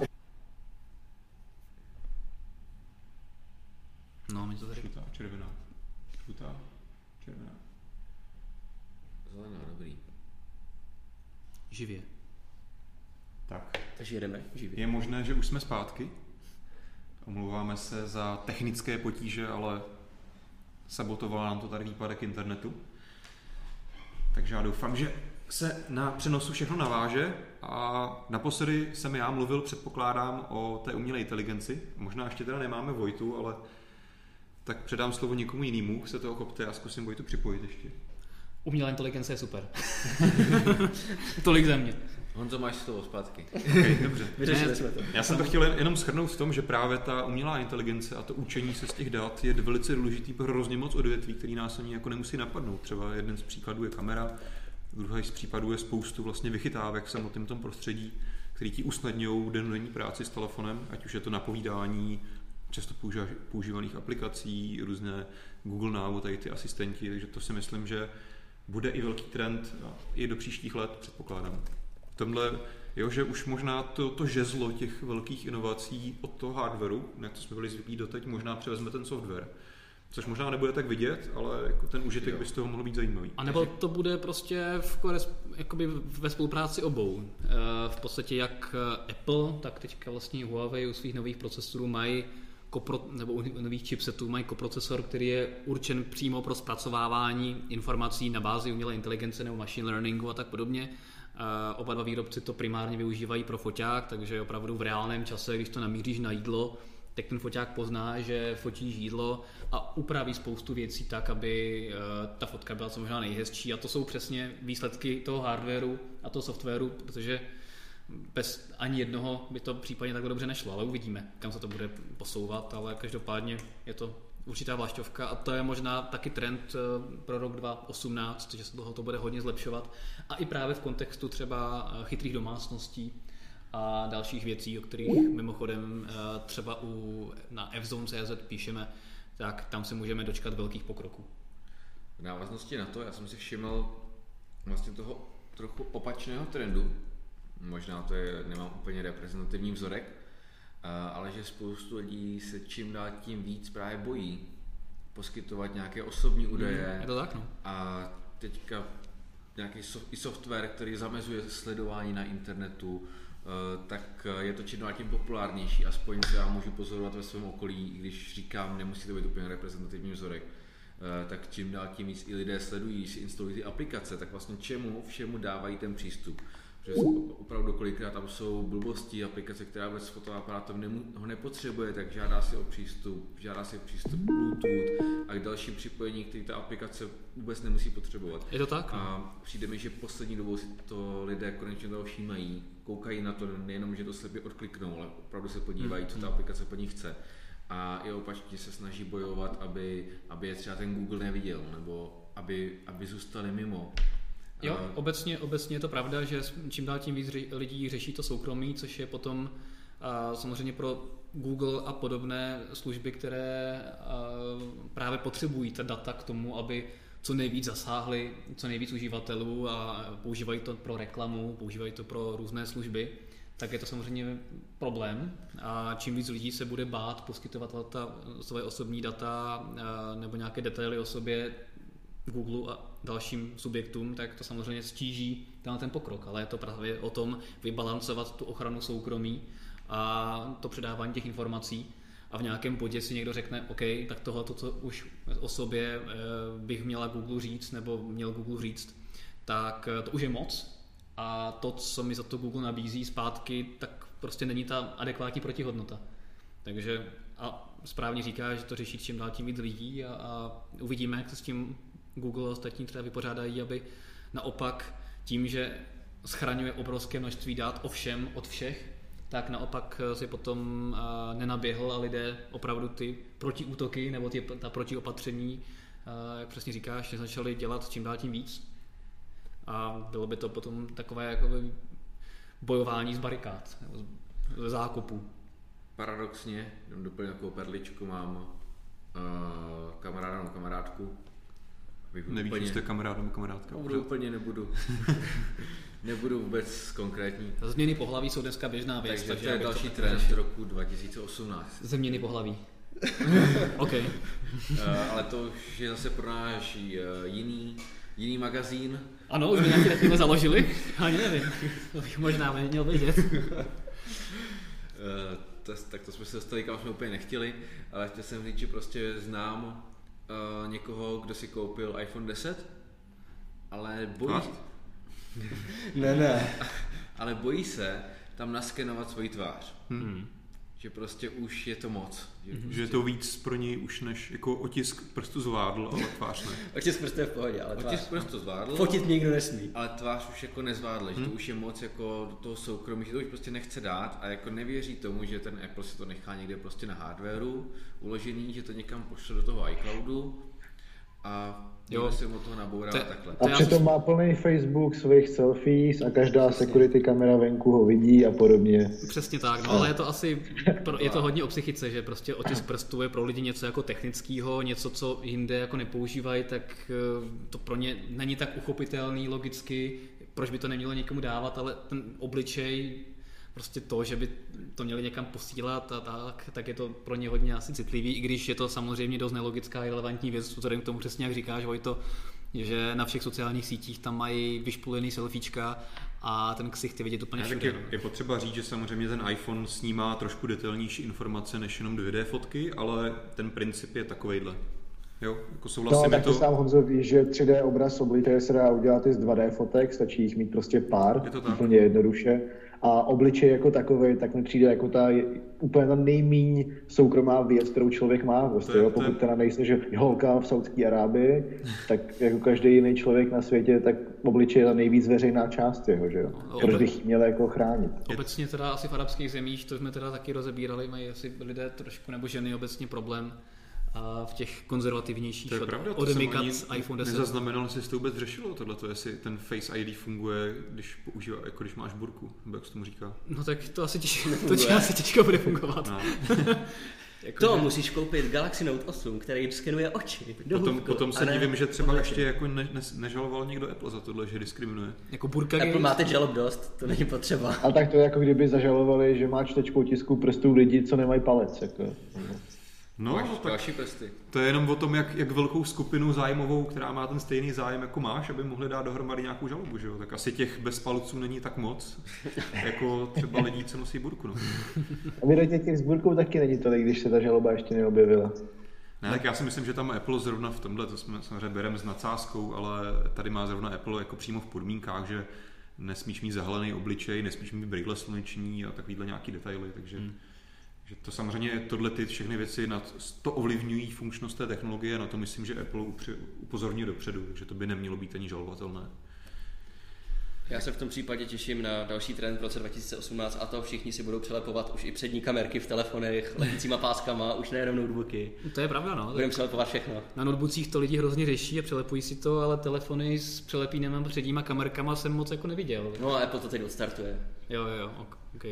no, mi to tady... živě. Tak, Takže jedeme živě. je možné, že už jsme zpátky. Omlouváme se za technické potíže, ale sabotovala nám to tady výpadek internetu. Takže já doufám, že se na přenosu všechno naváže a naposledy jsem já mluvil, předpokládám, o té umělé inteligenci. Možná ještě teda nemáme Vojtu, ale tak předám slovo někomu jinému, se toho kopte a zkusím Vojtu připojit ještě. Umělá inteligence je super. Tolik ze mě. Honzo, máš slovo zpátky. Okay, dobře. Vyřešili Ne, jsme to. Já jsem to chtěl jen- jenom shrnout v tom, že právě ta umělá inteligence a to učení se z těch dat je velice důležitý pro hrozně moc odvětví, který nás ani jako nemusí napadnout. Třeba jeden z příkladů je kamera, druhý z případů je spoustu vlastně vychytávek v samotném tom prostředí, který ti usnadňují dennodenní práci s telefonem, ať už je to napovídání často používa- používaných aplikací, různé Google Now, tady ty asistenti, takže to si myslím, že bude i velký trend a i do příštích let, předpokládám. V tomhle, jo, že už možná to, to žezlo těch velkých inovací od toho hardwareu, na co jsme byli zvyklí doteď, možná převezme ten software. Což možná nebude tak vidět, ale jako ten užitek Jo. by z toho mohl být zajímavý. A nebo to bude prostě v kores, jakoby ve spolupráci obou. Eh, V podstatě jak eh, Apple, tak teďka vlastně Huawei u svých nových procesorů mají kopro, nebo u nových chipsetů mají koprocesor, který je určen přímo pro zpracovávání informací na bázi umělé inteligence nebo machine learningu a tak podobně. Eh, Oba dva výrobci to primárně využívají pro foťák, takže opravdu v reálném čase, když to namíříš na jídlo, tak ten foťák pozná, že fotíš jídlo a upraví spoustu věcí tak, aby eh, ta fotka byla co možná nejhezčí. A to jsou přesně výsledky toho hardwareu a toho softwaru, protože bez ani jednoho by to případně takhle dobře nešlo, ale uvidíme, kam se to bude posouvat, ale každopádně je to určitá vlašťovka a to je možná taky trend eh, pro rok 2018, že se toho to bude hodně zlepšovat a i právě v kontextu třeba eh, chytrých domácností a dalších věcí, o kterých mimochodem eh, třeba u, na fzone.cz píšeme, tak tam se můžeme dočkat velkých pokroků. V návaznosti na to, já jsem si všiml vlastně toho trochu opačného trendu, možná to je, nemám úplně reprezentativní vzorek, a- ale že spoustu lidí se čím dál tím víc právě bojí poskytovat nějaké osobní údaje Je to tak, no? a teďka nějaký so- i software, který zamezuje sledování na internetu, eh, tak eh, je to čím dál tím populárnější, aspoň co já můžu pozorovat ve svém okolí, i když říkám, nemusí to být úplně reprezentativní vzorek, eh, tak čím dál tím víc i lidé sledují, když si instalují ty aplikace, tak vlastně čemu všemu dávají ten přístup. Protože opravdu kolikrát tam jsou blbosti, aplikace, která vůbec s fotoaparátem nemu, ho nepotřebuje, tak žádá si o přístup, žádá si o přístup Bluetooth a k dalším připojení, který ta aplikace vůbec nemusí potřebovat. Je to tak? no? A přijde mi, že poslední dobou si to lidé konečně toho všímají, koukají na to nejenom, že to slepě odkliknou, ale opravdu se podívají, co ta aplikace po nich chce. A i opačně se snaží bojovat, aby, aby je třeba ten Google neviděl, nebo aby, aby zůstali mimo. Jo, A- obecně, obecně je to pravda, že čím dál tím víc lidí řeší to soukromí, což je potom a, samozřejmě pro Google a podobné služby, které právě potřebují ta data k tomu, aby co nejvíc zasáhli, co nejvíc uživatelů a používají to pro reklamu, používají to pro různé služby, tak je to samozřejmě problém. A čím víc lidí se bude bát poskytovat data, své osobní data nebo nějaké detaily o sobě Google a dalším subjektům, tak to samozřejmě stíží tenhle ten pokrok, ale je to právě o tom vybalancovat tu ochranu soukromí a to předávání těch informací a v nějakém bodě si někdo řekne, OK, tak tohle, to, co už o sobě eh, bych měla Google říct, nebo měl Google říct, tak eh, to už je moc a to, co mi za to Google nabízí zpátky, tak prostě není ta adekvátní protihodnota. Takže a správně říká, že to řeší čím dál tím víc lidí a, a uvidíme, jak se s tím Google a ostatní třeba vypořádají, aby naopak tím, že schraňuje obrovské množství dát o všem, od všech, tak naopak si potom a, nenaběhl a lidé opravdu ty protiútoky nebo ty, ta protiopatření, a, jak přesně říkáš, začali dělat čím dál tím víc. A bylo by to potom takové jako bojování z barikád, nebo ze. Paradoxně, jenom doplňu takovou perličku, mám uh, kamaráda nebo kamarádku. Nevíš, úplně, jste kamarád nebo kamarádka. Budu úplně nebudu. nebudu vůbec konkrétní. Změny pohlaví jsou dneska běžná věc. Takže, to je další tak trend roku 2018. Změny pohlaví. OK. Uh, ale to už je zase pro náš uh, jiný, jiný magazín. Ano, už nějaký takové založili? Ani nevím. To bych možná měl vědět. Uh, to, tak to jsme se dostali, kam jsme úplně nechtěli, ale chtěl jsem říct, že prostě znám uh, někoho, kdo si koupil iPhone 10, ale bojí? Ne, ne. ale bojí se tam naskenovat svoji tvář. Hmm. Že prostě už je to moc. Že, Že je to víc pro něj už než jako otisk prstu zvládl, ale tvář ne. Otisk prstu je v pohodě, ale Otisk tvář. prostě zvládl, Fotit nikdo nesmí. ale tvář už jako nezvládl, že to už je moc jako do toho soukromí, že to už prostě nechce dát a jako nevěří tomu, že ten Apple si to nechá někde prostě na hardwareu uložený, že to někam pošle do toho iCloudu a Jo. si mu nabourá To- a takhle. A přitom má plný Facebook svých selfies a každá security kamera venku ho vidí a podobně. Přesně tak, no, ale je to asi, pro, je to hodně o psychice, že prostě otisk prstů je pro lidi něco jako technického, něco, co jinde jako nepoužívají, tak eh, to pro ně není tak uchopitelný logicky, proč by to nemělo někomu dávat, ale ten obličej, prostě to, že by to měli někam posílat a tak, tak je to pro ně hodně asi citlivý, i když je to samozřejmě dost nelogická a relevantní věc, vzhledem k tomu přesně jak říkáš, Vojto, že na všech sociálních sítích tam mají vyšpulený selfiečka a ten ksicht je vidět úplně všude. je, no. je potřeba říct, že samozřejmě ten iPhone snímá trošku detailnější informace než jenom 2D fotky, ale ten princip je takovejhle. Jo, jako No, souhlasím, je tak to to, sám Honzo ví, že 3D obraz obličeje se dá udělat i z 2D fotek, stačí jich mít prostě pár, Je to tak. úplně jednoduše. A obličej jako takový, tak mi přijde jako ta úplně ta nejmíň soukromá věc, kterou člověk má. Prostě, To je- jo, to je- pokud teda nejsi, že holka v Saudské Arábii, tak jako každý jiný člověk na světě, tak obličej je ta nejvíc veřejná část jeho, že jo. No, Proč ale- bych měl jako chránit? Obecně teda asi v arabských zemích, to jsme teda taky rozebírali, mají asi lidé trošku, nebo ženy obecně problém a v těch konzervativnějších to je od, pravda, to jsem odemykat ani iPhone 10. nezaznamenal, jestli se to vůbec řešilo tohleto, jestli ten Face ID funguje, když používá, jako když máš burku, nebo jak se tomu říká. No tak to asi, těž, to tě asi těžko bude fungovat. No. Jako, To že- musíš koupit Galaxy Note 8, který skenuje oči. do Potom, potom se ne divím, že třeba ještě jako ne, ne, nežaloval někdo Apple za tohle, že diskriminuje. jako burka Apple Games. máte žalob dost, to není potřeba. A tak to je jako kdyby zažalovali, že má čtečku tisku prstů lidi, co nemají palec. Jako. No, Máš tak další prsty. to je jenom o tom, jak, jak velkou skupinu zájmovou, která má ten stejný zájem jako máš, aby mohli dát dohromady nějakou žalobu, že jo? Tak asi těch bez palců není tak moc, jako třeba lidí, co nosí burku. No. A vydajte těch s burkou taky není tolik, když se ta žaloba ještě neobjevila. Ne, tak já si myslím, že tam Apple zrovna v tomhle, to jsme samozřejmě bereme s nadsázkou, ale tady má zrovna Apple jako přímo v podmínkách, že nesmíš mít zahalený obličej, nesmíš mít brýle sluneční a takovýhle nějaký detaily, takže hmm. Že to samozřejmě tohle ty všechny věci na to ovlivňují funkčnost té technologie, na to myslím, že Apple upozorňuje dopředu, takže to by nemělo být ani žalovatelné. Já se v tom případě těším na další trend v roce 2018 a to všichni si budou přelepovat už i přední kamerky v telefonech, letícíma páskama, už nejenom notebooky. To je pravda, no. Budeme přelepovat všechno. Na notebookích to lidi hrozně řeší a přelepují si to, ale telefony s přelepínama předníma kamerkama jsem moc jako neviděl. No a Apple to teď odstartuje. Jo, jo, jo, ok- ok.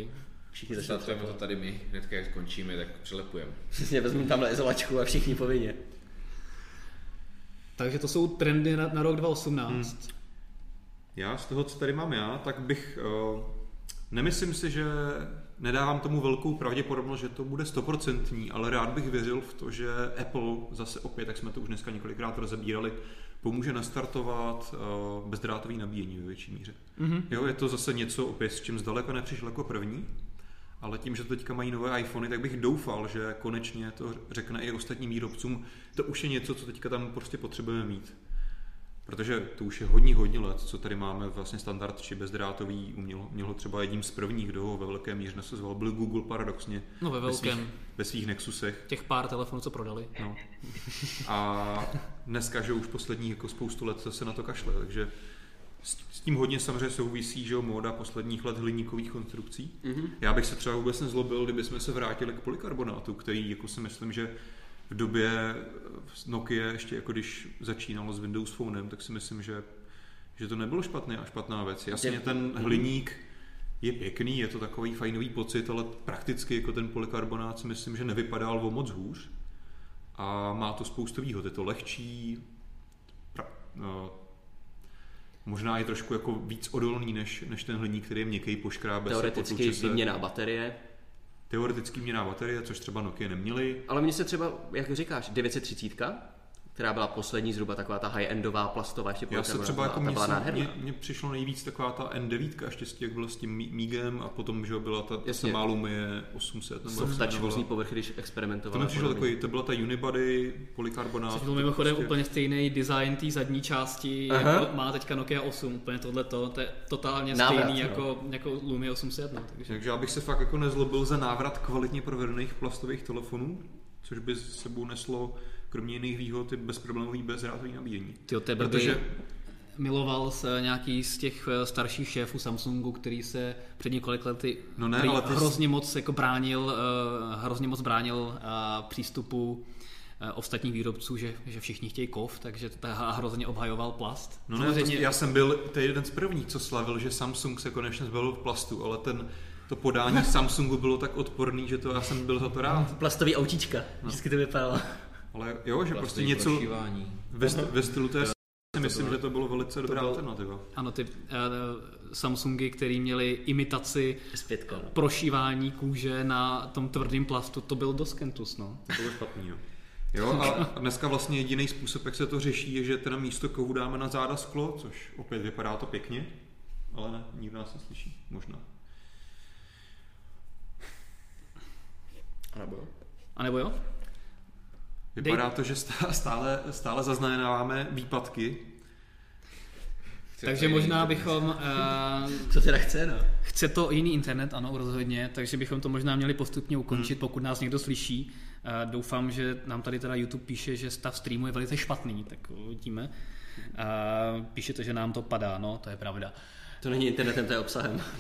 Všichni začnou Startujeme to tady my, hnedka jak skončíme, tak přelepujeme. Přesně, vezmu tamhle izolačku a všichni povinně. Takže to jsou trendy na, na rok 2018. Hmm. Já z toho, co tady mám já, tak bych... Uh, nemyslím si, že nedávám tomu velkou pravděpodobnost, že to bude stoprocentní, ale rád bych věřil v to, že Apple zase opět, jak jsme to už dneska několikrát rozebírali, pomůže nastartovat uh, bezdrátový nabíjení ve větší míře. Mm-hmm. Jo, je to zase něco opět, s čím zdaleka nepřišel jako první, ale tím, že teďka mají nové iPhony, tak bych doufal, že konečně to řekne i ostatním výrobcům, to už je něco, co teďka tam prostě potřebujeme mít. Protože to už je hodně, hodně let, co tady máme vlastně standard či bezdrátový uměl, mělo třeba jedním z prvních, kdo ho ve velké míře nasazoval, byl Google paradoxně. No, ve velkém. svých, ve svých Nexusech. Těch pár telefonů, co prodali. No. A dneska, že už poslední jako spoustu let se na to kašle, takže s tím hodně samozřejmě souvisí, že jo, móda posledních let hliníkových konstrukcí. Mm-hmm. Já bych se třeba vůbec nezlobil, kdyby jsme se vrátili k polikarbonátu, který jako si myslím, že v době Nokia, ještě jako když začínalo s Windows Phonem, tak si myslím, že, že to nebylo špatné a špatná věc. Jasně, ten hliník je pěkný, je to takový fajnový pocit, ale prakticky jako ten polikarbonát si myslím, že nevypadal o moc hůř a má to spoustu výhod. Je to lehčí, pra, no, možná je trošku jako víc odolný než, než ten hliník, který je měkký, poškrábe se, Teoreticky se. vyměná baterie. Teoreticky měná baterie, což třeba Nokia neměli. Ale mně se třeba, jak říkáš, 930, která byla poslední zhruba taková ta high-endová plastová, ještě Já se třeba jako ta byla nádherná. mně, mně, přišlo nejvíc taková ta N9 štěstí, jak bylo s tím Mí- Mígem a potom, že byla ta, ta Jasně. samá Lumie 800 nebo touch jmenovala. různý povrchy, když To experimentovala. mi přišlo podobně. takový, to byla ta Unibody, polykarbonát. Což byl mimochodem prostě- úplně stejný design té zadní části, Aha. jako má teďka Nokia 8, úplně tohleto, to je totálně Návrat, stejný no. jako, jako Lumia 800, no, takže Takže já bych se fakt jako nezlobil za návrat kvalitně provedených plastových telefonů, což by s sebou neslo kromě jiných výhod i bezproblémový bezdrátový nabíjení. ty tebe Protože by miloval se nějaký z těch eh, starších šéfů Samsungu, který se před několik lety No ne, ale ty hrozně moc jako bránil, eh, hrozně moc bránil eh, přístupu ostatních výrobců, že, že všichni chtějí kov, takže to a hrozně obhajoval plast. No ne, prostě já jsem byl to je jeden z prvních, co slavil, že Samsung se konečně zbavil v plastu, ale ten, to podání Samsungu bylo tak odporný, že to já jsem byl za to rád. Plastový autíčka, vždycky to vypadalo. Ale jo, že prostě něco prošívání. ve, st- ve stylu té si myslím, bylo- že to bylo velice dobrá bylo- alternativa. Ano, ty uh, Samsungy, který měli imitaci Zpětka, no. prošívání kůže na tom tvrdém plastu, to byl dost kentus, no. To bylo špatný, jo. Jo, a dneska vlastně jediný způsob, jak se to řeší, je, že teda místo kovu dáme na záda sklo, což opět vypadá to pěkně, ale ne, nikdo nás neslyší, možná. A nebo jo? A nebo jo? Vypadá to, že stá- stále, stále zaznamenáváme výpadky. Chce Takže možná jiný bychom... Uh, Co teda chce, no? chce to jiný internet, ano, rozhodně, takže bychom to možná měli postupně ukončit, Hmm. pokud nás někdo slyší. Uh, doufám, že nám tady teda YouTube píše, že stav streamu je velice špatný, tak uvidíme. Uh, píše to, že nám to padá, no, to je pravda. To není internetem, to je obsahem.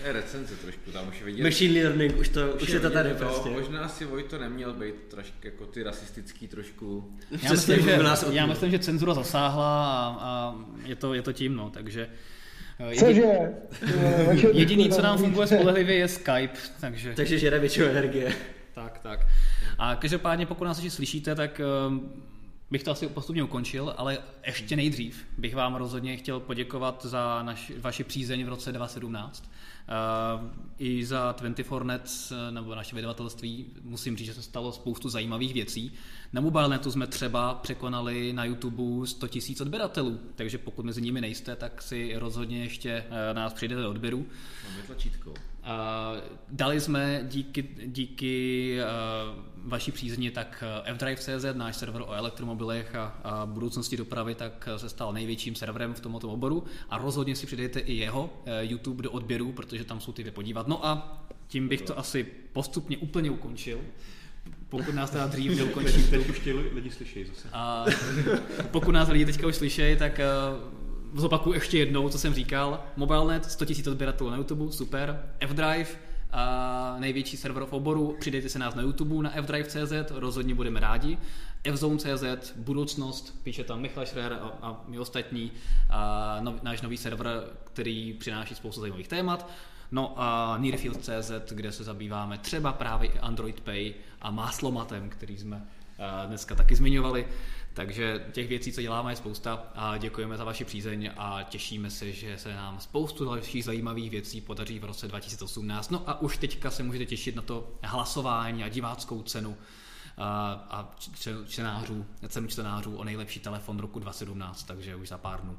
To je recenze trošku, tam už je vidět. Machine learning, už, to, už je to tady vidět, prostě. Možná si Vojto neměl být trošku jako ty rasistický trošku. Já Přesně, myslím, že, já myslím, že cenzura zasáhla a, a je, to, je to tím, no, takže... eh, Cože? Jediný, co nám funguje spolehlivě, je Skype, takže... Takže žere většinou energie. Tak, tak. A každopádně, pokud nás ještě slyšíte, tak ehm, bych to asi postupně ukončil, ale ještě nejdřív bych vám rozhodně chtěl poděkovat za naš, vaši přízeň v roce 2017. Uh, I za 24net eh, nebo naše vydavatelství musím říct, že se stalo spoustu zajímavých věcí. Na mobilenetu jsme třeba překonali na YouTube 100 000 odběratelů, takže pokud mezi nimi nejste, tak si rozhodně ještě eh, nás přijdete do odběru. Máme tlačítko. A dali jsme díky, díky uh, vaší přízni tak eh, fdrive.cz, náš server o elektromobilech a, a budoucnosti dopravy, tak eh, se stal největším serverem v tomto oboru a rozhodně si přidejte i jeho eh, YouTube do odběru, protože tam jsou ty vypodívat. No a tím bych to asi postupně úplně ukončil. Pokud nás teda dřív neukončí Teď už ti lidi slyší zase. a pokud nás lidi teďka už slyšejí, tak zopakuju ještě jednou, co jsem říkal. MobileNet, 100 000 odběratelů na YouTube, super. F-Drive, a největší server v oboru, přidejte se nás na YouTube, na fdrive.cz, rozhodně budeme rádi. fzone.cz, budoucnost, píše tam Michal Schrer a, a my ostatní, a no, náš nový server, který přináší spoustu zajímavých témat. No a Nearfield.cz, kde se zabýváme třeba právě Android Pay a máslomatem, který jsme dneska taky zmiňovali. Takže těch věcí, co děláme, je spousta a děkujeme za vaši přízeň a těšíme se, že se nám spoustu dalších zajímavých věcí podaří v roce 2018. No a už teďka se můžete těšit na to hlasování a diváckou cenu a, čtenářů, cenu čtenářů o nejlepší telefon roku 2017, takže už za pár dnů.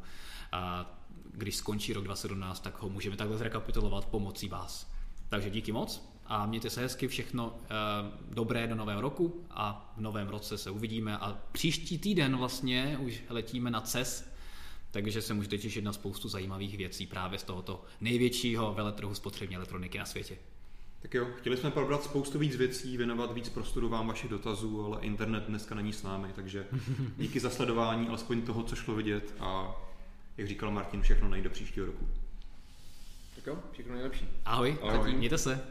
A když skončí rok 2017, tak ho můžeme takhle zrekapitulovat pomocí vás. Takže díky moc a mějte se hezky, všechno eh, dobré do nového roku a v novém roce se uvidíme a příští týden vlastně už letíme na CES, takže se můžete těšit na spoustu zajímavých věcí právě z tohoto největšího veletrhu spotřební elektroniky na světě. Tak jo, chtěli jsme probrat spoustu víc věcí, věnovat víc prostoru vám vašich dotazů, ale internet dneska není s námi, takže díky za sledování alespoň toho, co šlo vidět a jak říkal Martin, všechno nejde do příštího roku. Tak jo, všechno nejlepší. Ahoj, Ahoj. mějte se.